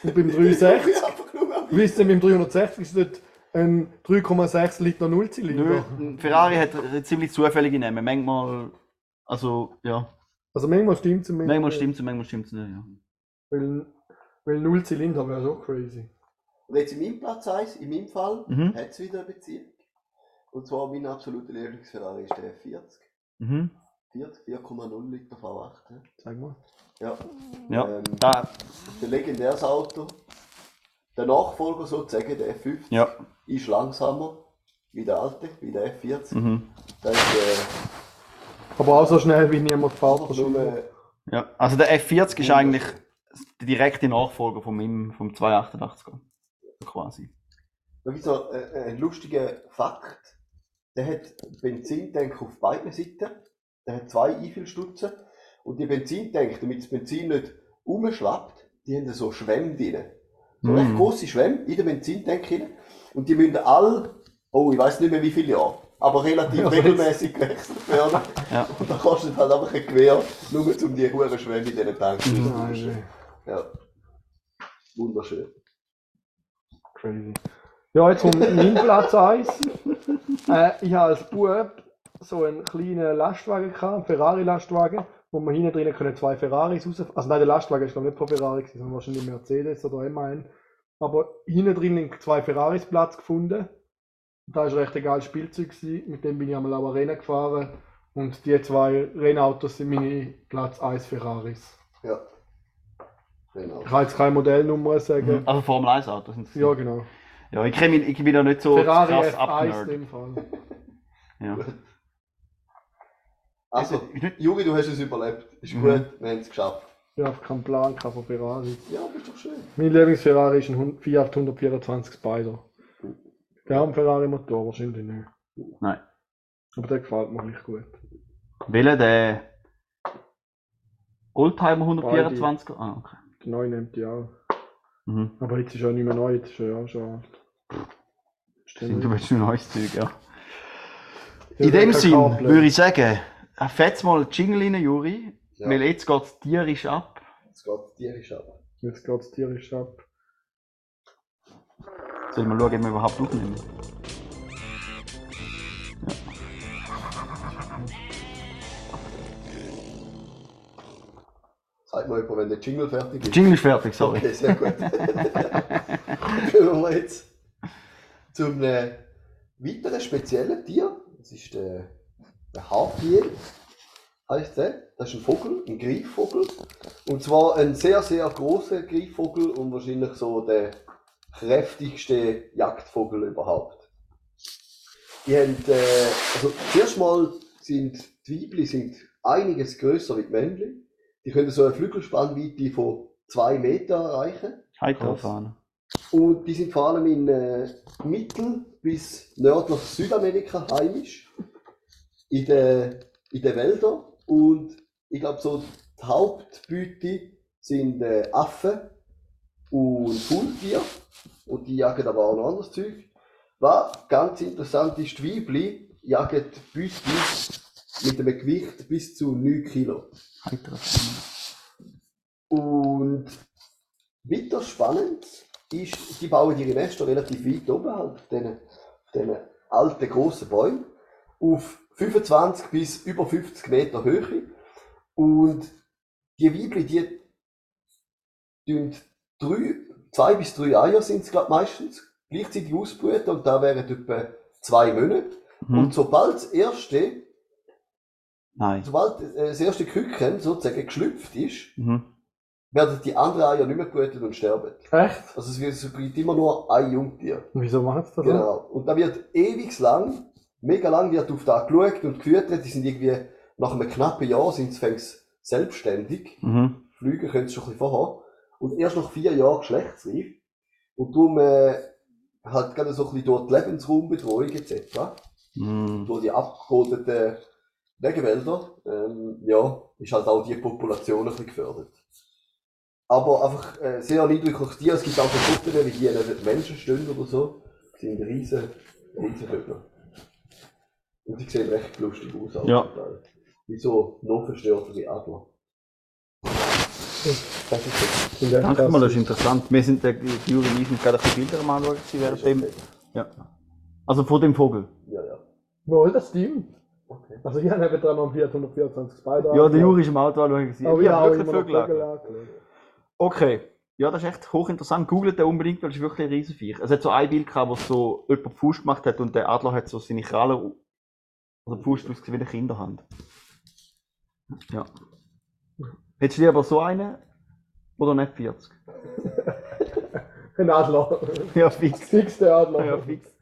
Und beim Ich 360, bin einfach nur am wisst ihr, beim 360 ist dort ein 3,6 Liter Nö, Nullzylinder. ein Ferrari hat ziemlich zufällige Namen. Manchmal, also ja, Also manchmal stimmt es. manchmal stimmt es manchmal stimmt es nicht. Ja. Weil, weil Nullzylinder wäre schon crazy. Und jetzt in meinem Platz 1, in meinem Fall, Mhm. hat es wieder eine Beziehung. Und zwar mein absoluter Lieblingsferrari ist der F40. Mhm. 40, 4,0 Liter V8. hä? Sag mal. Ja. Ja, Ähm, da, Ein legendäres Auto. Der Nachfolger sozusagen, der F50, ja. ist langsamer wie der alte, wie der F40. Mhm. Das ist äh, Aber auch so schnell wie niemand fährt. äh, Ja, also der F40 ist eigentlich der direkte Nachfolger von meinem, vom 288er. Quasi. Da gibt es noch äh, einen lustigen Fakt. Der hat Benzintank auf beiden Seiten. Der hat zwei Einfüllstutzen. Und die Benzintank, damit das Benzin nicht umschwappt, die haben so Schwämme drin. So recht Mhm. grosse Schwämme in den Benzintank drin. Und die müssen alle, oh, ich weiß nicht mehr wie viele Jahre, aber relativ Ja, regelmäßig gewechselt werden. Ja. Und da kostet halt einfach ein Gewehr, nur um die hohen Schwämme in diesen Tank Mhm. rauszufischen. Ja. Wunderschön. Crazy. Ja, jetzt kommt mein Platz 1. Äh, ich habe als Bub so einen kleinen Lastwagen gehabt, einen Ferrari-Lastwagen, wo man hinten drinnen können zwei Ferraris raus. Also nein, der Lastwagen ist glaube ich nicht von Ferrari, gewesen, sondern wahrscheinlich Mercedes oder MAN. Aber hinten drinnen zwei Ferraris Platz gefunden. Und da war recht ein geiles Spielzeug. Gewesen. Mit dem bin ich einmal auch Rennen gefahren. Und die zwei Rennautos sind meine Platz 1 Ferraris. Ja. Genau. Ich kann jetzt keine Modellnummer sagen. Also Formel 1 Autos sind es. Ja, genau. Ja, ich, kenn mich, ich bin ja nicht so Ferrari krass F1 abgenerd. in dem Fall. Ja. Also, nicht- Juri, du hast es überlebt. Ist Mhm. gut, wir haben es geschafft. Ich habe keinen Plan gehabt von Ferrari. Ja, aber ist doch schön. Mein Lieblingsferrari ist ein Fiat 124 Spider. Der hat einen Ferrari-Motor wahrscheinlich nicht. Nein. Aber der gefällt mir nicht gut. Welcher der Oldtimer 124? Ah, okay. Der neue nimmt die auch. Mhm. Aber jetzt ist er nicht mehr neu, jetzt ist er ja auch schon alt. Stimmt, du willst ein neues Zeug, ja. Ja, In dem Sinn Kabel. würde ich sagen, fetz mal Jingle rein, Juri, Ja. weil jetzt geht es tierisch ab. Es geht tierisch ab. Jetzt geht es tierisch ab. Sollen wir schauen, ob wir überhaupt aufnehmen? Sag mal jemand, wenn der Jingle fertig ist. Jingle ist fertig, sorry. Okay, sehr gut. Kommen wir jetzt zu einem weiteren speziellen Tier. Das ist der, der Harpier, heißt der. Das ist ein Vogel, ein Greifvogel. Und zwar ein sehr, sehr großer Greifvogel und wahrscheinlich so der kräftigste Jagdvogel überhaupt. Die haben, äh, also zuerst mal sind die Weibli sind einiges größer wie die Männchen. Die können so eine Flügelspannweite von zwei Meter erreichen. Heiterfahren. Und die sind vor allem in äh, Mittel- bis nördlich Südamerika heimisch. In den in den Wäldern. Und ich glaube, so die Hauptbeute sind äh, Affen und Faultiere. Und die jagen aber auch noch anderes Zeug. Was ganz interessant ist, die Weibli jagen Beute mit einem Gewicht bis zu 9 Kilo. Und weiter spannend ist, die bauen ihre Nester relativ weit oben, halt auf diesen, auf diesen alten grossen Bäumen, auf 25 bis über 50 Meter Höhe. Und die Weibli, die tun drei, zwei bis drei Eier sind es glaub, meistens, gleichzeitig ausbrüten und da wären etwa zwei Monate. Mhm. Und sobald das erste, Nein. sobald äh, das erste Küken sozusagen geschlüpft ist, Mhm. werden die anderen Eier nicht mehr gebrütet und sterben. Echt? Also es wird es gibt immer nur ein Jungtier. Wieso machen sie das? Genau. Und da wird ewig lang, mega lang wird auf da geschaut und gefüttert. Die sind irgendwie nach einem knappen Jahr sind sie fängst selbstständig. Mhm. Fliegen können sie schon ein bisschen vorher. Und erst nach vier Jahren geschlechtsreif. Und darum äh, halt gerade so ein bisschen durch die Lebensraumbedrohung etc. Mhm. Durch die abgerodeten Regenwälder, ähm, ja, ist halt auch die Population ein bisschen gefördert. Aber einfach äh, sehr eindrückliches Tier. Es gibt auch so Fotos, wie die neben Menschen stehen oder so. Die sind riesen, riesen Vögel. Und die sehen recht lustig aus. auch Ja. Wie so noch verstörtere Adler. Das ist Danke mal, das ist interessant. Wir sind der die Juri und ich sind gerade ein bisschen Bilder am anschauen gewesen während dem. Ja. Also von dem Vogel. Ja, ja. Wohl, das stimmt. Okay. Also ich habe einen Fiat 124 Spider. Ja, der Juri ist im Auto anschauen gewesen. Aber Ich ja, habe auch wirklich immer noch Vögel Vögel. Okay. Ja, das ist echt hochinteressant. Googelt den unbedingt, weil es ist wirklich ein Riesenviech. Es hat so ein Bild gehabt, wo so jemand Faust gemacht hat und der Adler hat so seine Krallen, also Faust ausgesehen wie eine Kinderhand. Ja. Hättest du lieber so einen oder nicht 40? Ein Adler. Ja, fix. Fix der Adler. Ja, fix.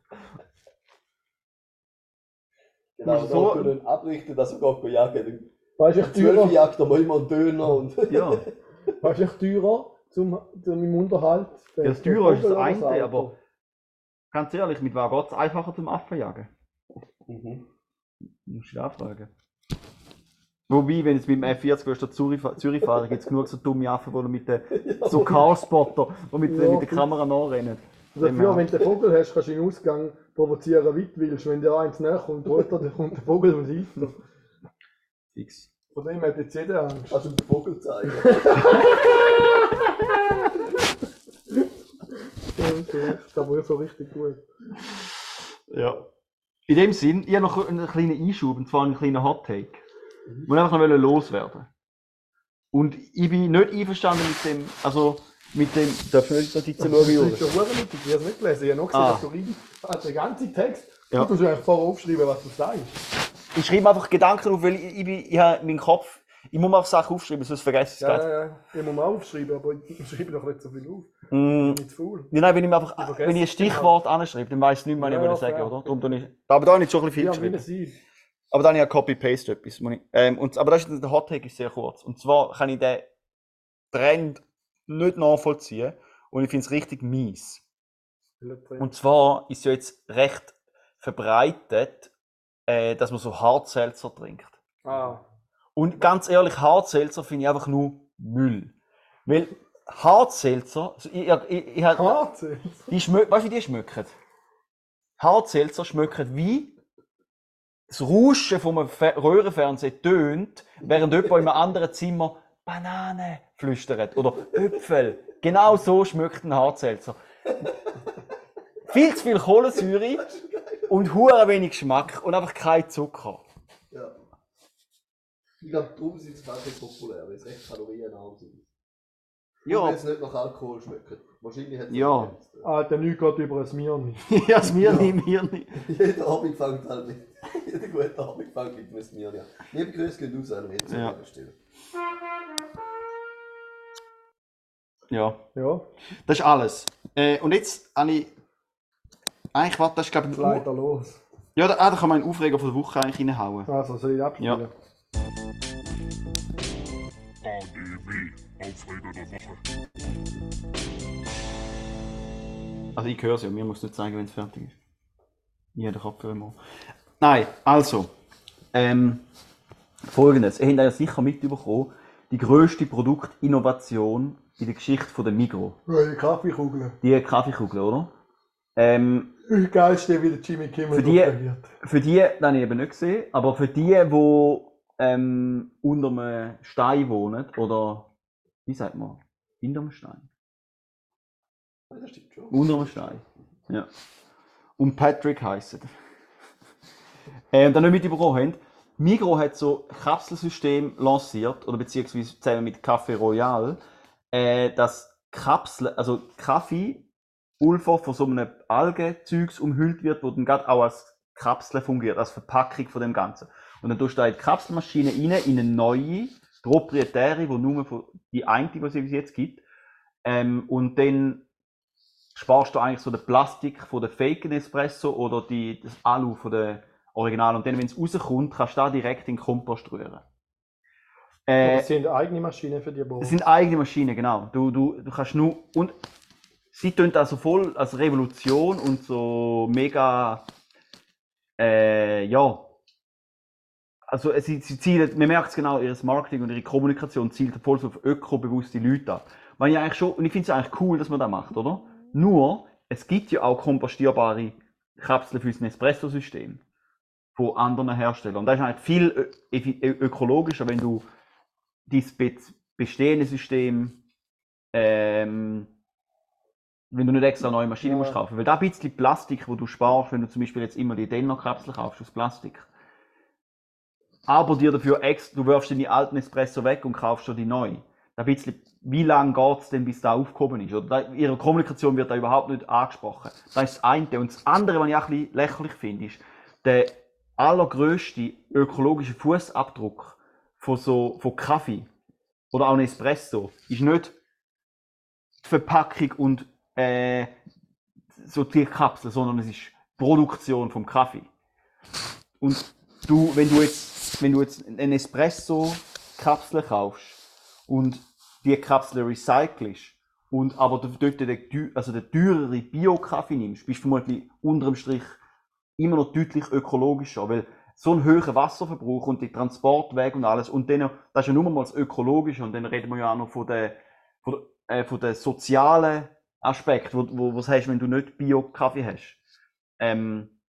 Genau, So- so können abrichten, dass er geht jagen. Weißt du, echt Zwölf teurer, jagt er mal immer einen Döner und. Ja. weißt du, echt teurer zum, zum Unterhalt? Ja, das Der Teurer ist das eine, Auto? aber- Ganz ehrlich, mit was geht es einfacher zum Affen jagen? Mhm. Musst du dich anfragen. Wobei, wenn jetzt mit dem F40 gehst, du Zürich, Zürich fahren, gibt es genug so dumme Affen, die mit den so Carspotter, die mit, Ja, mit der Kamera nachrennen. Dafür, wenn du einen Vogel hast, kannst du ihn Ausgang provozieren, wie du willst. Wenn dir eins näher kommt, holt er, dann kommt der Vogel und isst ihn. Fix. Von dem hat jetzt jeder Angst. Also den Vogel zeigen. Das ist aber so richtig gut. Ja. In dem Sinn, ich habe noch einen kleinen Einschub, und zwar einen kleinen Hot Take. Ich wollte einfach noch loswerden. Und ich bin nicht einverstanden mit dem, also mit dem, darfst du nicht die Notizen Das schauen, Juri? ist schon verdammt ich habe es nicht gelesen. Ich habe noch gesehen, Ah. dass du rein, also den ganzen Text, Ja. du musst eigentlich vorher aufschreiben, was du sagst. Ich schreibe einfach Gedanken auf, weil ich, ich, bin, ich habe meinen Kopf, ich muss mir auf Sachen aufschreiben, sonst vergesse ich es Ja, gerade. ja, ja. Ich muss mal aufschreiben, aber ich schreibe doch nicht so viel auf. Mm, Ich bin zu faul. Ja, nein, wenn ich einfach, vergesse wenn ich ein es genau. Stichwort anschreibe, dann weiß ich nicht mehr, was Ja, ich ja, sagen, oder? Darum ich, aber da habe ich schon ein bisschen Ja, viel wie geschrieben. Aber dann habe ich ja Copy-Paste etwas. ich- Ähm, und, aber das ist, der Hot Take ist sehr kurz. Und zwar kann ich den Trend nicht nachvollziehen und ich finde es richtig mies. Und zwar ist ja jetzt recht verbreitet, äh, dass man so Hartselzer trinkt. Ah, Und ganz ehrlich, Hartselzer finde ich einfach nur Müll. Weil Hartselzer, also ich, ich, ich, ich, hab- hart. die schmö weißt du, wie die schmecken? Hartselzer schmecken wie das Rauschen vom Fe- Röhrenfernseher tönt, während jemand in einem anderen Zimmer Banane flüstert oder Äpfel. Genau so schmeckt ein Hartselzer. viel zu viel Kohlensäure und hure wenig Geschmack und einfach kein Zucker. Ja. Ich glaube, darum sind sie wirklich populär, weil es echt kalorienarm sind. Ja. Und weil es nicht nach Alkohol schmeckt. Wahrscheinlich hat es Ja. tun. Alter, nichts geht über ein Mirni. ja, es mir nicht, mir nicht. Jeder Abend fängt halt mit. Jeder gute Abend fängt mit einem Smirnia. Liebe Grüße gehen raus an jetzt Ja. an Stelle. Ja. Ja, Das ist alles. Äh, und jetzt habe ich. Eigentlich, warte, das ist glaube ich. leider los. Ja, da, ah, da kann man einen Aufreger von der Woche eigentlich reinhauen. Also, soll ich abspielen? Ja. ADW, Aufreger der Woche. Also ich höre es ja, mir muss nicht zeigen, wenn es fertig ist. Jeder Kopfhörer immer. Nein, also. Ähm, Folgendes. Ihr habt ja sicher mitbekommen, die grösste Produktinnovation in der Geschichte von der Migro. Die Kaffeekugel. Die Kaffeekugel, oder? Ähm, Das geilste, wie der Jimmy Kimmel Für die- für die, das habe ich eben nicht gesehen, aber für die, die ähm, unter einem Stein wohnen, oder wie sagt man? Hinter einem Stein? Das stimmt schon. Unter einem Stein. Ja. Und Patrick heisst. Äh, und dann nicht mitbekommen habt, Migro hat so Kapselsystem lanciert, oder beziehungsweise zusammen mit Café Royal, äh, dass Kapsel, also Kaffee, Pulver von so einem Algenzeugs umhüllt wird, wo dann gerade auch als Kapsel fungiert, als Verpackung von dem Ganzen. Und dann tust du da die Kapselmaschine rein, in eine neue, proprietäre, die nur von die eine, die es bis jetzt gibt. Ähm, und dann sparst du eigentlich so den Plastik von der Fake Espresso oder die, das Alu von der Original. Und dann, wenn es rauskommt, kannst du da direkt in den Kompost rühren. Äh, Das sind eigene Maschinen für die Bohrer. das sind eigene Maschinen, genau. Du, du, du kannst nur. Und sie tun also voll als Revolution und so mega. Äh, ja. Also sie, sie zielen, man merkt es genau, ihr Marketing und ihre Kommunikation zielt voll so auf ökobewusste Leute. Weil ich eigentlich schon, und ich finde es eigentlich cool, dass man das macht, oder? Nur, es gibt ja auch kompostierbare Kapseln für ein Espresso-System von anderen Herstellern. Und das ist eigentlich viel ökologischer, wenn du dein be bestehende System, ähm, wenn du nicht extra neue Maschinen Ja. musst kaufen. Weil da ein bisschen Plastik, wo du sparst, wenn du zum Beispiel jetzt immer die Denner-Kapsel kaufst aus Plastik. Aber dir dafür extra, du wirfst den alten Espresso weg und kaufst schon die neue. Da bisschen, wie lange geht es denn, bis da aufgehoben ist? Oder da, ihre Kommunikation wird da überhaupt nicht angesprochen. Das ist das eine. Und das andere, was ich auch ein bisschen lächerlich finde, ist, der allergrößte ökologische Fußabdruck von so von Kaffee oder auch Espresso ist nicht die Verpackung und äh, so die Kapsel, sondern es ist die Produktion vom Kaffee. Und du, wenn du jetzt, wenn du jetzt eine Espresso-Kapsel kaufst und die Kapsel recycelst und aber dort den, also den teureren Bio-Kaffee nimmst, bist du vermutlich unterm Strich immer noch deutlich ökologischer, weil so ein hoher Wasserverbrauch und die Transportwege und alles und dann, das ist ja nur mal das Ökologische und dann reden wir ja auch noch von den, von der, äh, von den sozialen Aspekt, wo, wo was hast, wenn du nicht Bio-Kaffee hast. Ähm,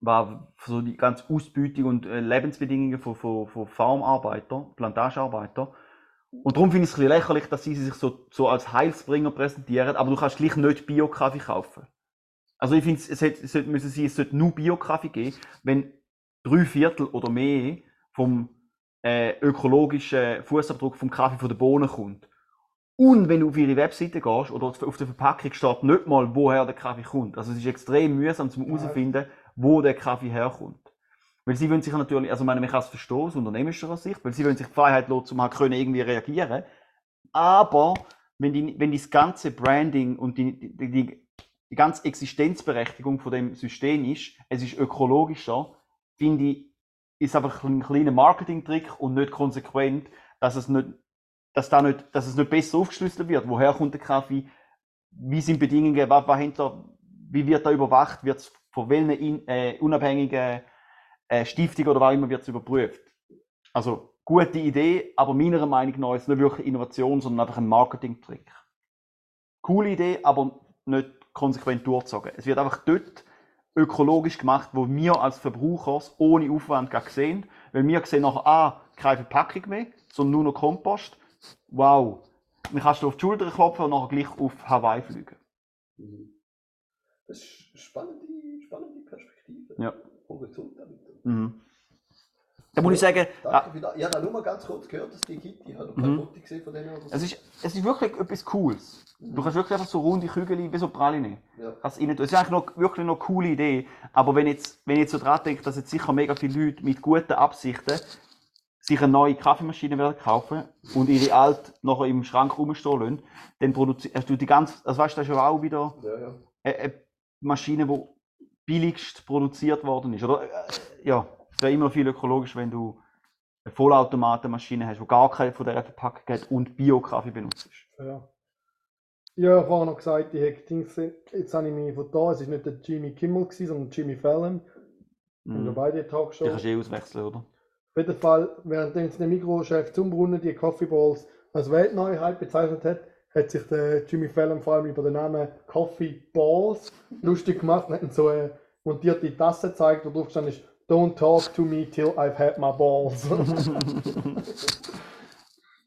war so die ganze Ausbeutung und äh, Lebensbedingungen von, von, von Farmarbeitern, Plantagearbeitern. Und darum finde ich es ein bisschen lächerlich, dass sie sich so, so als Heilsbringer präsentieren, aber du kannst gleich nicht Bio-Kaffee kaufen. Also ich finde, es sollte, es sollte, müssen sie, es sollte nur Bio-Kaffee geben, wenn drei Viertel oder mehr vom äh, ökologischen Fußabdruck vom Kaffee von der Bohnen kommt. Und wenn du auf ihre Webseite gehst oder auf der Verpackung steht nicht mal, woher der Kaffee kommt. Also es ist extrem mühsam zum herausfinden, wo der Kaffee herkommt. Weil sie wollen sich natürlich, also ich meine, man kann es verstehen aus unternehmerischer Sicht, weil sie wollen sich die Freiheit lassen, um halt können irgendwie reagieren. Aber wenn, die, wenn das ganze Branding und die, die, die, die ganze Existenzberechtigung von dem System ist, es ist ökologischer, finde ich, ist einfach ein kleiner Marketingtrick und nicht konsequent, dass es nicht, dass da nicht, dass es nicht besser aufgeschlüsselt wird. Woher kommt der Kaffee? Wie sind Bedingungen? Was, was hinter, wie wird er überwacht? Wird es von welchen in, äh, unabhängigen äh, Stiftungen oder was immer wird es überprüft? Also gute Idee, aber meiner Meinung nach ist es nicht wirklich Innovation, sondern einfach ein Marketingtrick. Coole Idee, aber nicht konsequent durchgezogen. Es wird einfach dort ökologisch gemacht, wo wir als Verbraucher es ohne Aufwand gar sehen. Weil wir sehen nachher, ah, keine Verpackung mehr, sondern nur noch Kompost. Wow. Dann kannst du auf die Schulter klopfen und nachher gleich auf Hawaii fliegen. Mhm. Das ist eine spannende, spannende Perspektive. Ja. Horizont damit. Mhm. Da muss ich sagen, ah, Danke das. Ich habe nur mal ganz kurz gehört, dass die noch kein Mhm. Foto gesehen von denen. Oder so. es ist, es ist wirklich etwas Cooles. Du kannst wirklich einfach so runde Kügel wie so Praline. ja. Es ist eigentlich noch, wirklich noch eine coole Idee. Aber wenn jetzt, wenn ich jetzt so dran denke, dass jetzt sicher mega viele Leute mit guten Absichten sich eine neue Kaffeemaschine werden kaufen und ihre alte nachher im Schrank rumstehen lassen, dann produzierst du die ganze, also weißt du, das ist ja auch wieder Ja, ja. eine, eine Maschine, die billigst produziert worden ist. Oder, äh, ja, es wäre immer viel ökologisch, wenn du eine Vollautomatenmaschine hast, die gar keine von dieser Verpackung hat und Bio-Kaffee benutzt. Ja. Ich habe vorher noch gesagt, die hätte Dings, jetzt habe ich mich von da, es war nicht der Jimmy Kimmel, gewesen, sondern Jimmy Fallon. Und Mhm. beide Die Talkshow. kannst du eh auswechseln, oder? Auf jeden Fall, während der Mikrochef zum Brunnen die Coffee Balls als Weltneuheit bezeichnet hat, hat sich der Jimmy Fallon vor allem über den Namen Coffee Balls lustig gemacht und hat so eine montierte Tasse gezeigt, wo drauf gestanden ist Don't talk to me till I've had my balls.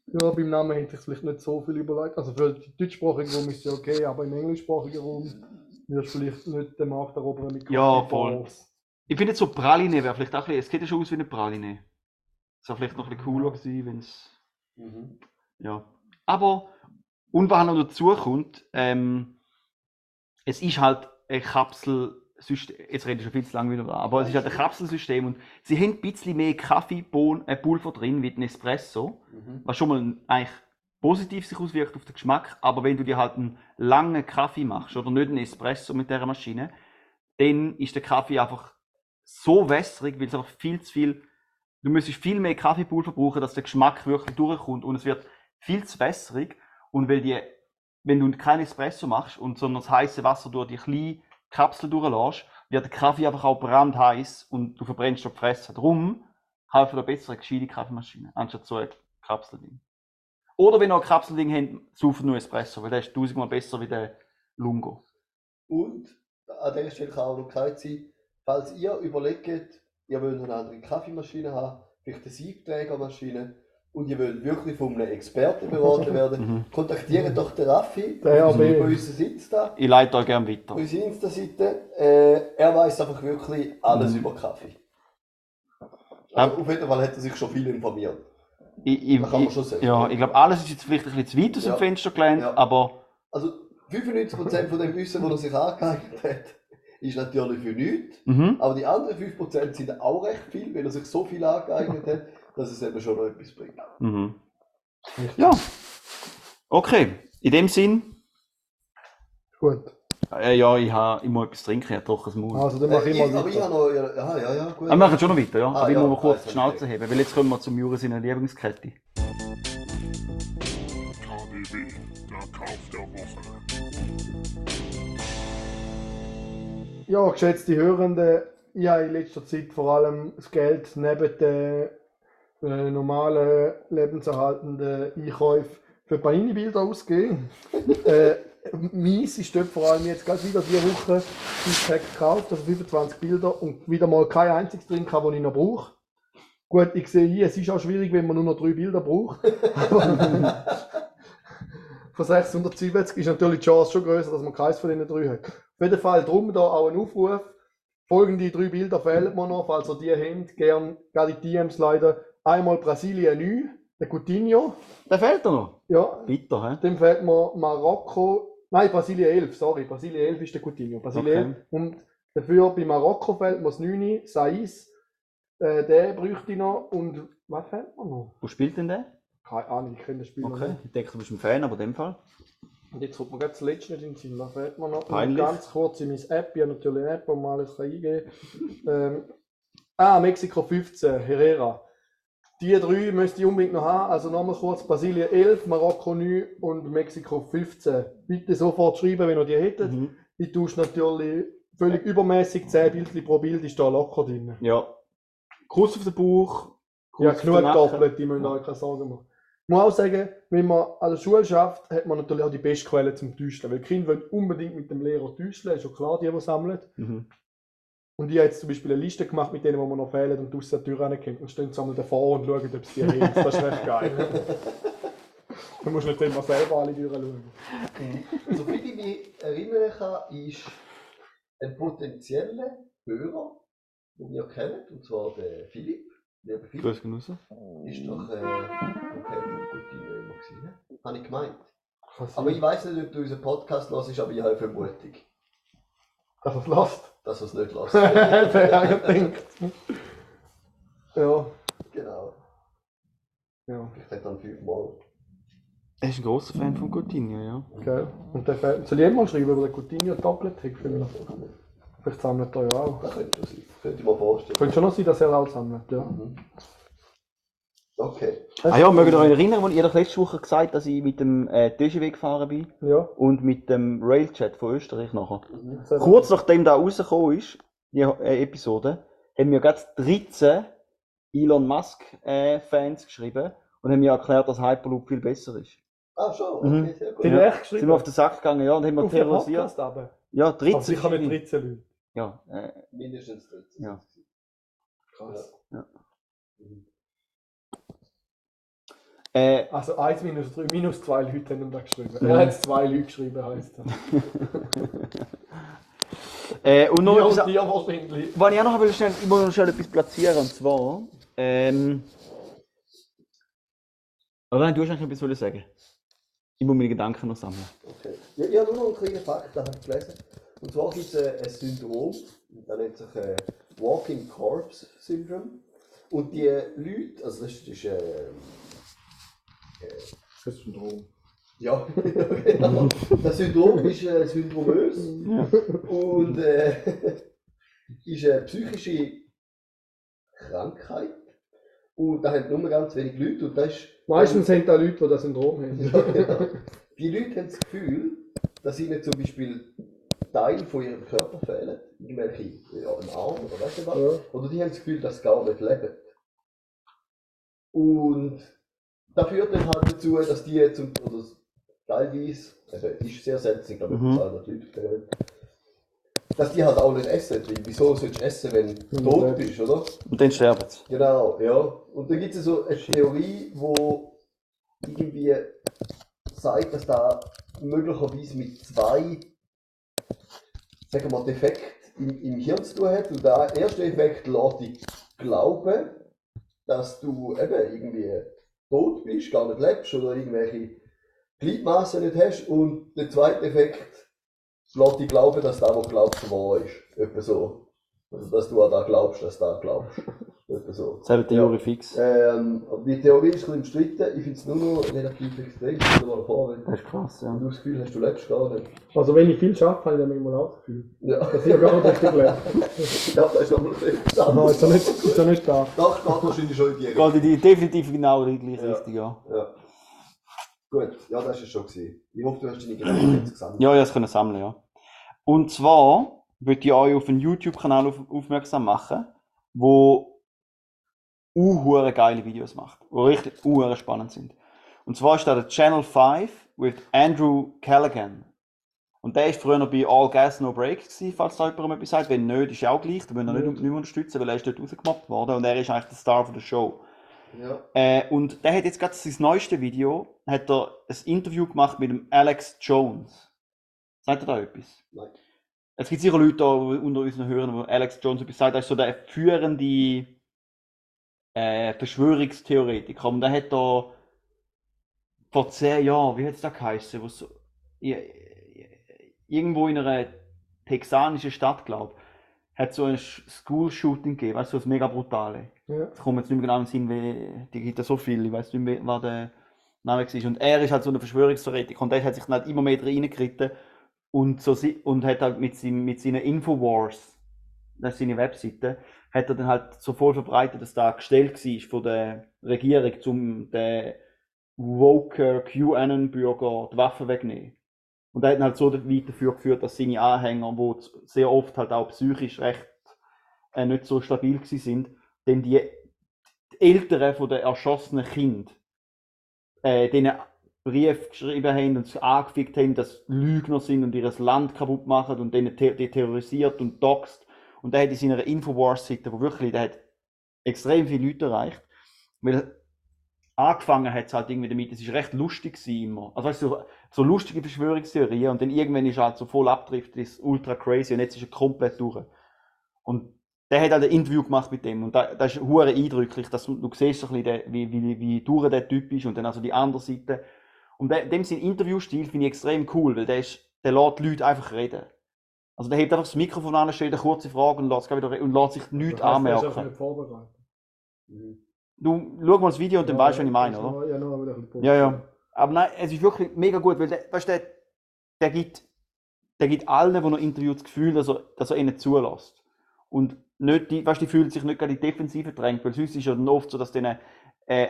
ja, beim Namen hätte ich vielleicht nicht so viel überlegt. Also für den deutschsprachigen Raum ist es ja okay, aber im englischsprachigen Raum wirst du vielleicht nicht den Markt erobern mit Ja, voll. Ich finde so Praline wäre vielleicht auch ein bisschen, es geht ja schon aus wie eine Praline. Es wäre vielleicht noch ein bisschen cooler gewesen, wenn es, Mhm. ja. Aber, und was noch dazu kommt, ähm, es ist halt ein Kapselsystem, jetzt rede ich schon viel zu lange wieder, aber es ist halt ein Kapselsystem und sie haben ein bisschen mehr Kaffeebohnen, äh, Pulver drin wie ein Espresso, Mhm. was schon mal eigentlich positiv sich auswirkt auf den Geschmack, aber wenn du dir halt einen langen Kaffee machst oder nicht einen Espresso mit dieser Maschine, dann ist der Kaffee einfach so wässrig, weil es einfach viel zu viel, du müsstest viel mehr Kaffeepulver brauchen, dass der Geschmack wirklich durchkommt und es wird viel zu wässrig und weil die, wenn du keinen Espresso machst und sondern das heiße Wasser durch die kleine Kapsel durchlässt, wird der Kaffee einfach auch brandheiß und du verbrennst die Fresse. Darum helfen eine gescheite Kaffeemaschine, anstatt so ein Kapselding. Oder wenn ihr ein Kapselding habt, sauft nur Espresso, weil der ist tausendmal besser wie der Lungo. Und an dieser Stelle kann auch noch gesagt sein, falls ihr überlegt, ihr wollt eine andere Kaffeemaschine haben, vielleicht eine Siebträgermaschine und ihr wollt wirklich von einem Experten beraten werden, Mhm. kontaktiert doch den Raffi Der auf RB. unserer Insta, Ich leite euch gerne weiter. unsere Insta-Seite. Äh, er weiß einfach wirklich alles Mhm. über Kaffee. Also auf jeden Fall hat er sich schon viel informiert. Ich, ich, kann man ich, schon sagen. ja, ich glaube, alles ist jetzt vielleicht ein bisschen zu weit aus dem Ja. Fenster gelehnt, Ja. aber Also 95% von dem Wissen, das er sich angeeignet hat, ist natürlich für nichts. mhm. Aber die anderen 5% sind auch recht viel, weil er sich so viel angeeignet hat, dass es eben schon noch etwas bringt. Mhm. Ja. Okay, in dem Sinn, Gut. äh, ja, ich, ha, ich muss etwas trinken, ich habe trockenes Maul. Also dann mache Äh, ich mal ich, aber ich habe weiter. noch. Ja, ja, ja, gut. Wir machen schon noch weiter, ja. Ah, aber ich ja, muss mal kurz also, die Schnauze okay. heben, weil jetzt kommen wir zum Jura seiner Lieblingskette. KDW, der Kauf der Woche. Ja, geschätzte Hörende, ich habe in letzter Zeit vor allem das Geld neben den äh, normalen lebenserhaltenden Einkäufen für Panini-Bilder ausgegeben. äh, meins ist dort vor allem jetzt gerade wieder diese Woche ein Pack gekauft, also 25 Bilder und wieder mal kein einziges drin das ich noch brauche. Gut, ich sehe hier, es ist auch schwierig, wenn man nur noch drei Bilder braucht. von 670 ist natürlich die Chance schon größer, dass man keins von diesen drei hat. Auf jeden Fall drum da auch ein Aufruf. Folgende drei Bilder fehlen mir noch, falls ihr die habt. Gern, gerade die DMs leider. Einmal Brasilien 9, der Coutinho. Der fehlt da noch. Ja, Bitter, hä? dann fehlt mir Marokko. Nein, Brasilien 11, sorry. Brasilien 11 ist der Coutinho. Brasilien Okay. 11. Und dafür bei Marokko fehlt mir das 9, Saiz. Äh, den bräuchte ich noch. Und was fehlt mir noch? Wo spielt denn der? Keine Ahnung, ich kenne das Spiel Okay, nicht. ich denke, du bist ein Fan, aber in dem Fall. Und jetzt kommt mir gerade das letzte nicht in den Sinn. Was fehlt mir noch? Ganz kurz in meine App. Ich habe natürlich eine App, wo man alles kann eingeben kann. ähm, ah, Mexiko 15, Herrera. Die drei müsste ich unbedingt noch haben. Also nochmal kurz: Brasilien 11, Marokko 9 und Mexiko 15. Bitte sofort schreiben, wenn ihr die hättet. Mhm. Ich tausche natürlich völlig übermäßig 10 Bildchen pro Bild, ist da locker drin. Ja. Kuss auf den Bauch. Kuss Ja, genug doppelt, die müssen euch keine Sorgen machen. Ich muss auch sagen, wenn man an der Schule schafft, hat man natürlich auch die beste Quelle zum Täuschen. Weil die Kinder wollen unbedingt mit dem Lehrer täuschen, ist ja klar, die, die sammeln. Mhm. Und ich habe jetzt zum Beispiel eine Liste gemacht mit denen, die mir noch fehlen und draussen an die Tür rankommen. Und stehen zusammen davor und schauen, ob sie die haben. Das ist recht geil. du musst nicht immer selber alle Türen schauen. Soviel ich mich erinnern kann, ist ein potenzieller Hörer, den wir kennen, und zwar der Philipp. Lieber Philipp, Grüß raus. ist doch äh, okay, gute immer gewesen. Ne? Habe ich gemeint. Aber ich weiß nicht, ob du unseren Podcast hörst, aber ich habe eine Vermutung, dass er es lässt. dass es nicht lässt. Wer hat gedacht. Ja, genau. ja, Ich hätte dann fünfmal. Er ist ein großer Fan von Coutinho, ja. okay. Und der fehlt. Soll ich mal schreiben, ob der Coutinho doppelt hat? Vielleicht, vielleicht sammelt er ja auch. Das könnte schon sein. Könnte ich mir vorstellen. Könnte schon noch sein, dass er auch sammelt, ja. Mhm. Okay. Ah ja, mögt ihr euch erinnern, als ich doch letzte Woche gesagt habe, dass ich mit dem äh, TGW gefahren bin Ja. und mit dem Railchat von Österreich nachher. Mhm. Kurz nachdem da rausgekommen ist, die äh, Episode, haben mir gerade 13 Elon Musk äh, Fans geschrieben und haben mir erklärt, dass Hyperloop viel besser ist. Ah, schon? Okay, Mhm. sehr gut. Sind Ja. echt Sind geschrieben? wir auf den Sack gegangen, ja, und haben mir terrorisiert. Podcast aber. Ja, Aber 13. sicher nicht verschiedene- 13 Leute. Ja, äh, Mindestens 13. Ja. Krass. Äh, Also 1 minus 3, minus 2 Leute haben ihm da geschrieben. Er hat zwei Leute geschrieben, heisst das. äh, und noch Ja, etwas, und die wahrscheinlich. was ich auch noch will, schnell, ich muss noch schnell etwas platzieren, und zwar, ähm, oder nein, du hast eigentlich etwas sagen. Ich muss meine Gedanken noch sammeln. Okay. Ja, ich habe nur noch einen kleinen Fakt, den habe ich gelesen. Und zwar gibt es äh, ein Syndrom, das nennt sich äh, Walking Corpse Syndrome. Und die Leute, also das ist, das ist äh, Das ist Syndrom. ja, genau. das Syndrom ist äh, syndromös und äh, ist eine psychische Krankheit. Und da haben nur ganz wenig Leute und das ist Meistens sind da Leute, die das Syndrom haben. Ja, genau. Die Leute haben das Gefühl, dass ihnen zum Beispiel Teile von ihrem Körper fehlen, irgendwelche, ja, ein Arm oder weißt du was, Ja. oder die haben das Gefühl, dass sie gar nicht leben. Und das führt dann halt dazu, dass die zum, oder teilweise, also es ist sehr ich glaube, Mhm. 200 Leute auf der Welt, dass die halt auch nicht essen. Weil wieso sollst du essen, wenn du Mhm. tot bist, oder? Und dann sterben sie. Genau, ja. Und da gibt es so eine Theorie, wo irgendwie sagt, dass da möglicherweise mit zwei, sagen wir, Defekten im, im Hirn zu tun hat. Und der erste Effekt lässt dich glauben, dass du eben irgendwie tot bist, gar nicht lebst oder irgendwelche Gliedmaßen nicht hast. Und der zweite Effekt lässt dich glauben, dass das, was du glaubst, wahr ist. Etwa so. Also, dass du an das glaubst, dass du das glaubst. So. Das hat der Ja. Fix. Ähm, die Theorie ist ein bisschen umstritten. Ich finde es nur noch relativ extrem. Dir mal Das ist krass, ja. du das Gefühl hast, du lebst gar nicht. Also wenn ich viel schaffe, habe ich dann manchmal auch das Gefühl. Ja, Dass ich gar nicht richtig lebe. ich glaube, das ist nochmal Aha, anderes. ist er nicht, ist er nicht da. Doch, geht wahrscheinlich schon in die Richtung. Geht in die definitiv genau in die gleiche Ja. Richtung, ja. Ja. Gut, ja, das ist es schon gewesen. Ich hoffe, du hast deine Gedanken jetzt gesammelt. Ja, ja, das können sammeln, ja. Und zwar würde ich euch auf einen YouTube-Kanal auf, aufmerksam machen, wo uhure geile Videos macht, wo richtig uhure spannend sind. Und zwar ist da der Channel 5 with Andrew Callaghan. Und der ist früher noch bei All Gas No Break gewesen, falls da jemand etwas sagt. Wenn nicht, ist auch gleich, da müssen wir nicht, nicht unterstützen, weil er ist dort rausgemobbt worden und er ist eigentlich der Star von der Show. Ja. Äh, und der hat jetzt gerade sein neuestes Video, hat er ein Interview gemacht mit dem Alex Jones. Sagt er da etwas? Nein. Es gibt sicher Leute da unter unseren Hörern, wo Alex Jones etwas sagt. Er ist so der führende äh, Verschwörungstheoretiker. Und der hat da vor zehn Jahren, wie hat es da geheißen, wo so, irgendwo in einer texanischen Stadt, glaube hat so ein Sch- School-Shooting gegeben, weißt du, so das mega brutale. Ja. Ich komme jetzt nicht mehr genau in den Sinn, wie, die gibt ja so viele, ich weiß nicht mehr, wer der Name war. Und er ist halt so ein Verschwörungstheoretiker und der hat sich dann halt immer mehr reingeritten und, so, und hat halt mit, seinem, mit seinen Infowars, das ist seine Webseite, hat er dann halt so voll verbreitet, dass da gestellt war von der Regierung, um den woker QAnon-Bürger die Waffen wegnehmen. Und er hat halt so weit dafür geführt, dass seine Anhänger, die sehr oft halt auch psychisch recht äh, nicht so stabil gewesen sind, denn die, die Eltern den erschossenen Kind äh, denen Brief geschrieben haben und angefickt haben, dass Lügner sind und ihr Land kaputt machen und denen te die terrorisiert und doxt. Und der hat in seiner Infowars-Seite, wo wirklich, der hat extrem viele Leute erreicht, weil angefangen hat es halt irgendwie damit, es ist recht lustig gewesen immer. Also weißt du, so, lustige Verschwörungstheorien und dann irgendwann ist er halt so voll abdriftet, ist ultra crazy und jetzt ist er komplett durch. Und der hat halt ein Interview gemacht mit dem und da, das ist hure eindrücklich, dass du, du siehst so ein bisschen, wie, wie, wie durch der Typ ist und dann also die andere Seite. Und der, dem sein Interviewstil finde ich extrem cool, weil der, ist, der lässt die Leute einfach reden. Also der hebt einfach das Mikrofon an, stellt eine kurze Frage und lässt, es wieder und lässt sich nichts Das heisst, er ist anmerken. nicht vorbereitet. Du schau mal das Video und dann weißt du, was ich meine, oder? Ja, wieder ein bisschen Ja, ja. Aber nein, es ist wirklich mega gut, weil der, weißt, der, der, gibt, der gibt allen, die er interviewt, das Gefühl, dass er, dass er ihnen zulässt. Und nicht die, weißt, die fühlen sich nicht gerade in die Defensive drängt, weil sonst ist ja dann oft so, dass denen äh,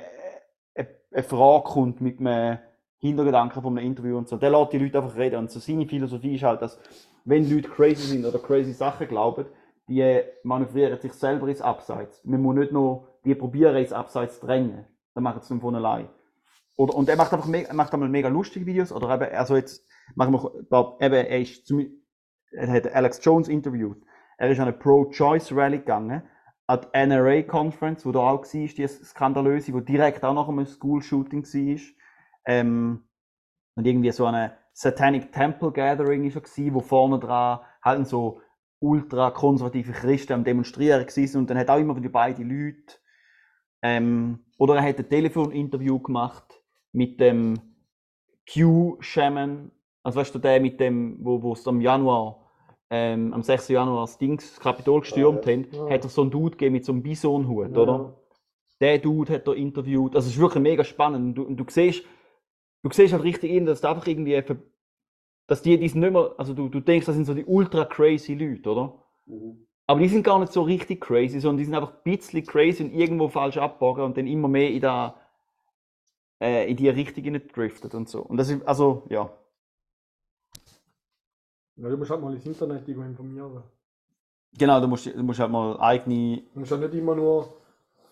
äh, eine Frage kommt mit einem Hintergedanken von einem Interview und so. Der lässt die Leute einfach reden. Und so seine Philosophie ist halt, dass wenn Leute crazy sind oder crazy Sachen glauben, die manövrieren sich selber ins Abseits. Man muss nicht nur die probieren ins Abseits zu drängen. Dann machen sie es von allein. Oder, und er macht einfach mega, macht einmal mega lustige Videos. Oder eben, also jetzt machen wir, glaub, eben, er ist zum, er hat Alex Jones interviewt. Er ist an eine Pro-Choice Rally gegangen, an die NRA Conference, wo da auch war, die skandalöse, wo direkt auch nach einem School-Shooting war. Ähm, und irgendwie so eine Satanic Temple Gathering ist er wo vorne dran halt so ultra konservative Christen am Demonstrieren waren und dann hat auch immer wieder beide Leute ähm, oder er hat ein Telefoninterview gemacht mit dem Q-Shaman, also weißt du, der mit dem, wo wo es am Januar, ähm, am 6. Januar das Dings, das Kapitol gestürmt ja. haben, Ja. hat er so einen Dude gegeben mit so einem Bisonhut, Ja, oder? Der Dude hat er interviewt, also es ist wirklich mega spannend und du, und du siehst, du siehst halt richtig in, dass da einfach irgendwie, dass die, die sind nicht mehr, also du, du denkst, das sind so die ultra crazy Leute, oder? Mhm. Aber die sind gar nicht so richtig crazy, sondern die sind einfach ein bisschen crazy und irgendwo falsch abbogen und dann immer mehr in, der, äh, in die Richtung driftet und so. Und das ist, also, ja. Ja, du musst halt mal ins Internet informieren. Genau, du musst, du musst halt mal eigene, Du musst ja nicht immer nur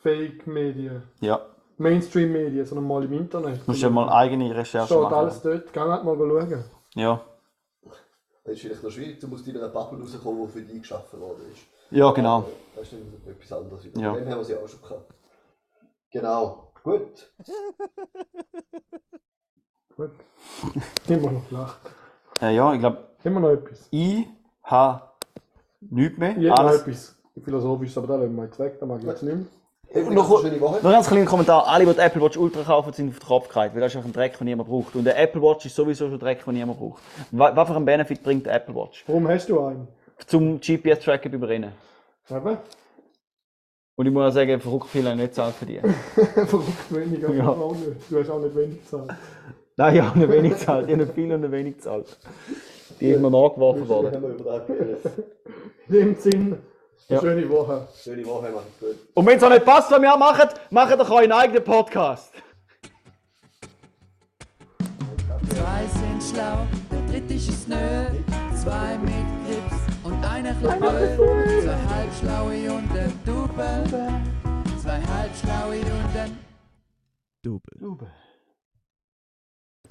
Fake-Medien, ja, Mainstream-Medien, sondern mal im Internet. du musst halt mal eigene Recherchen Steht machen. alles dort, geh halt mal schauen. Ja, Das ist vielleicht noch schwierig, du musst in einer Bubble rauskommen, die für dich geschaffen worden ist. ja, genau. Das ist dann etwas anderes. Über Ja. den haben wir sie auch schon gehabt. Genau. Gut. Gut. Immer noch flach. Äh, ja, ich glaube, Immer noch etwas. ich habe nichts mehr. Ich hätte noch etwas philosophisches, aber da lassen wir jetzt weg, da mag ich jetzt nicht mehr. Hey, noch- noch ganz kleiner Kommentar. Alle, die die Apple Watch Ultra kaufen, sind auf den Kopf gefallen, weil das ist einfach ein Dreck, den niemand braucht. Und der Apple Watch ist sowieso schon ein Dreck, den niemand braucht. Wa- Was für einen Benefit bringt der Apple Watch? Warum hast du einen? Zum GPS-Tracken beim Rennen. Eben? Und ich muss auch sagen, verrückt viel haben nicht zahlt für die. Verrückt weniger, Ja. ja. auch nicht. Du hast auch nicht wenig gezahlt. Nein, ich habe nicht wenig gezahlt. Ich habe nicht viel und nicht wenig gezahlt. Die ist mir nachgeworfen worden. In dem Sinn, Ja. schöne Woche. Schöne Woche, macht's gut. Und wenn es auch nicht passt, was wir macht, macht doch euren eigenen Podcast. Zwei sind schlau, der dritte ist nö. Zwei mit Grips und einer blöd. Zwei halbschlaue und ein Double. Zwei halbschlaue und ein Double.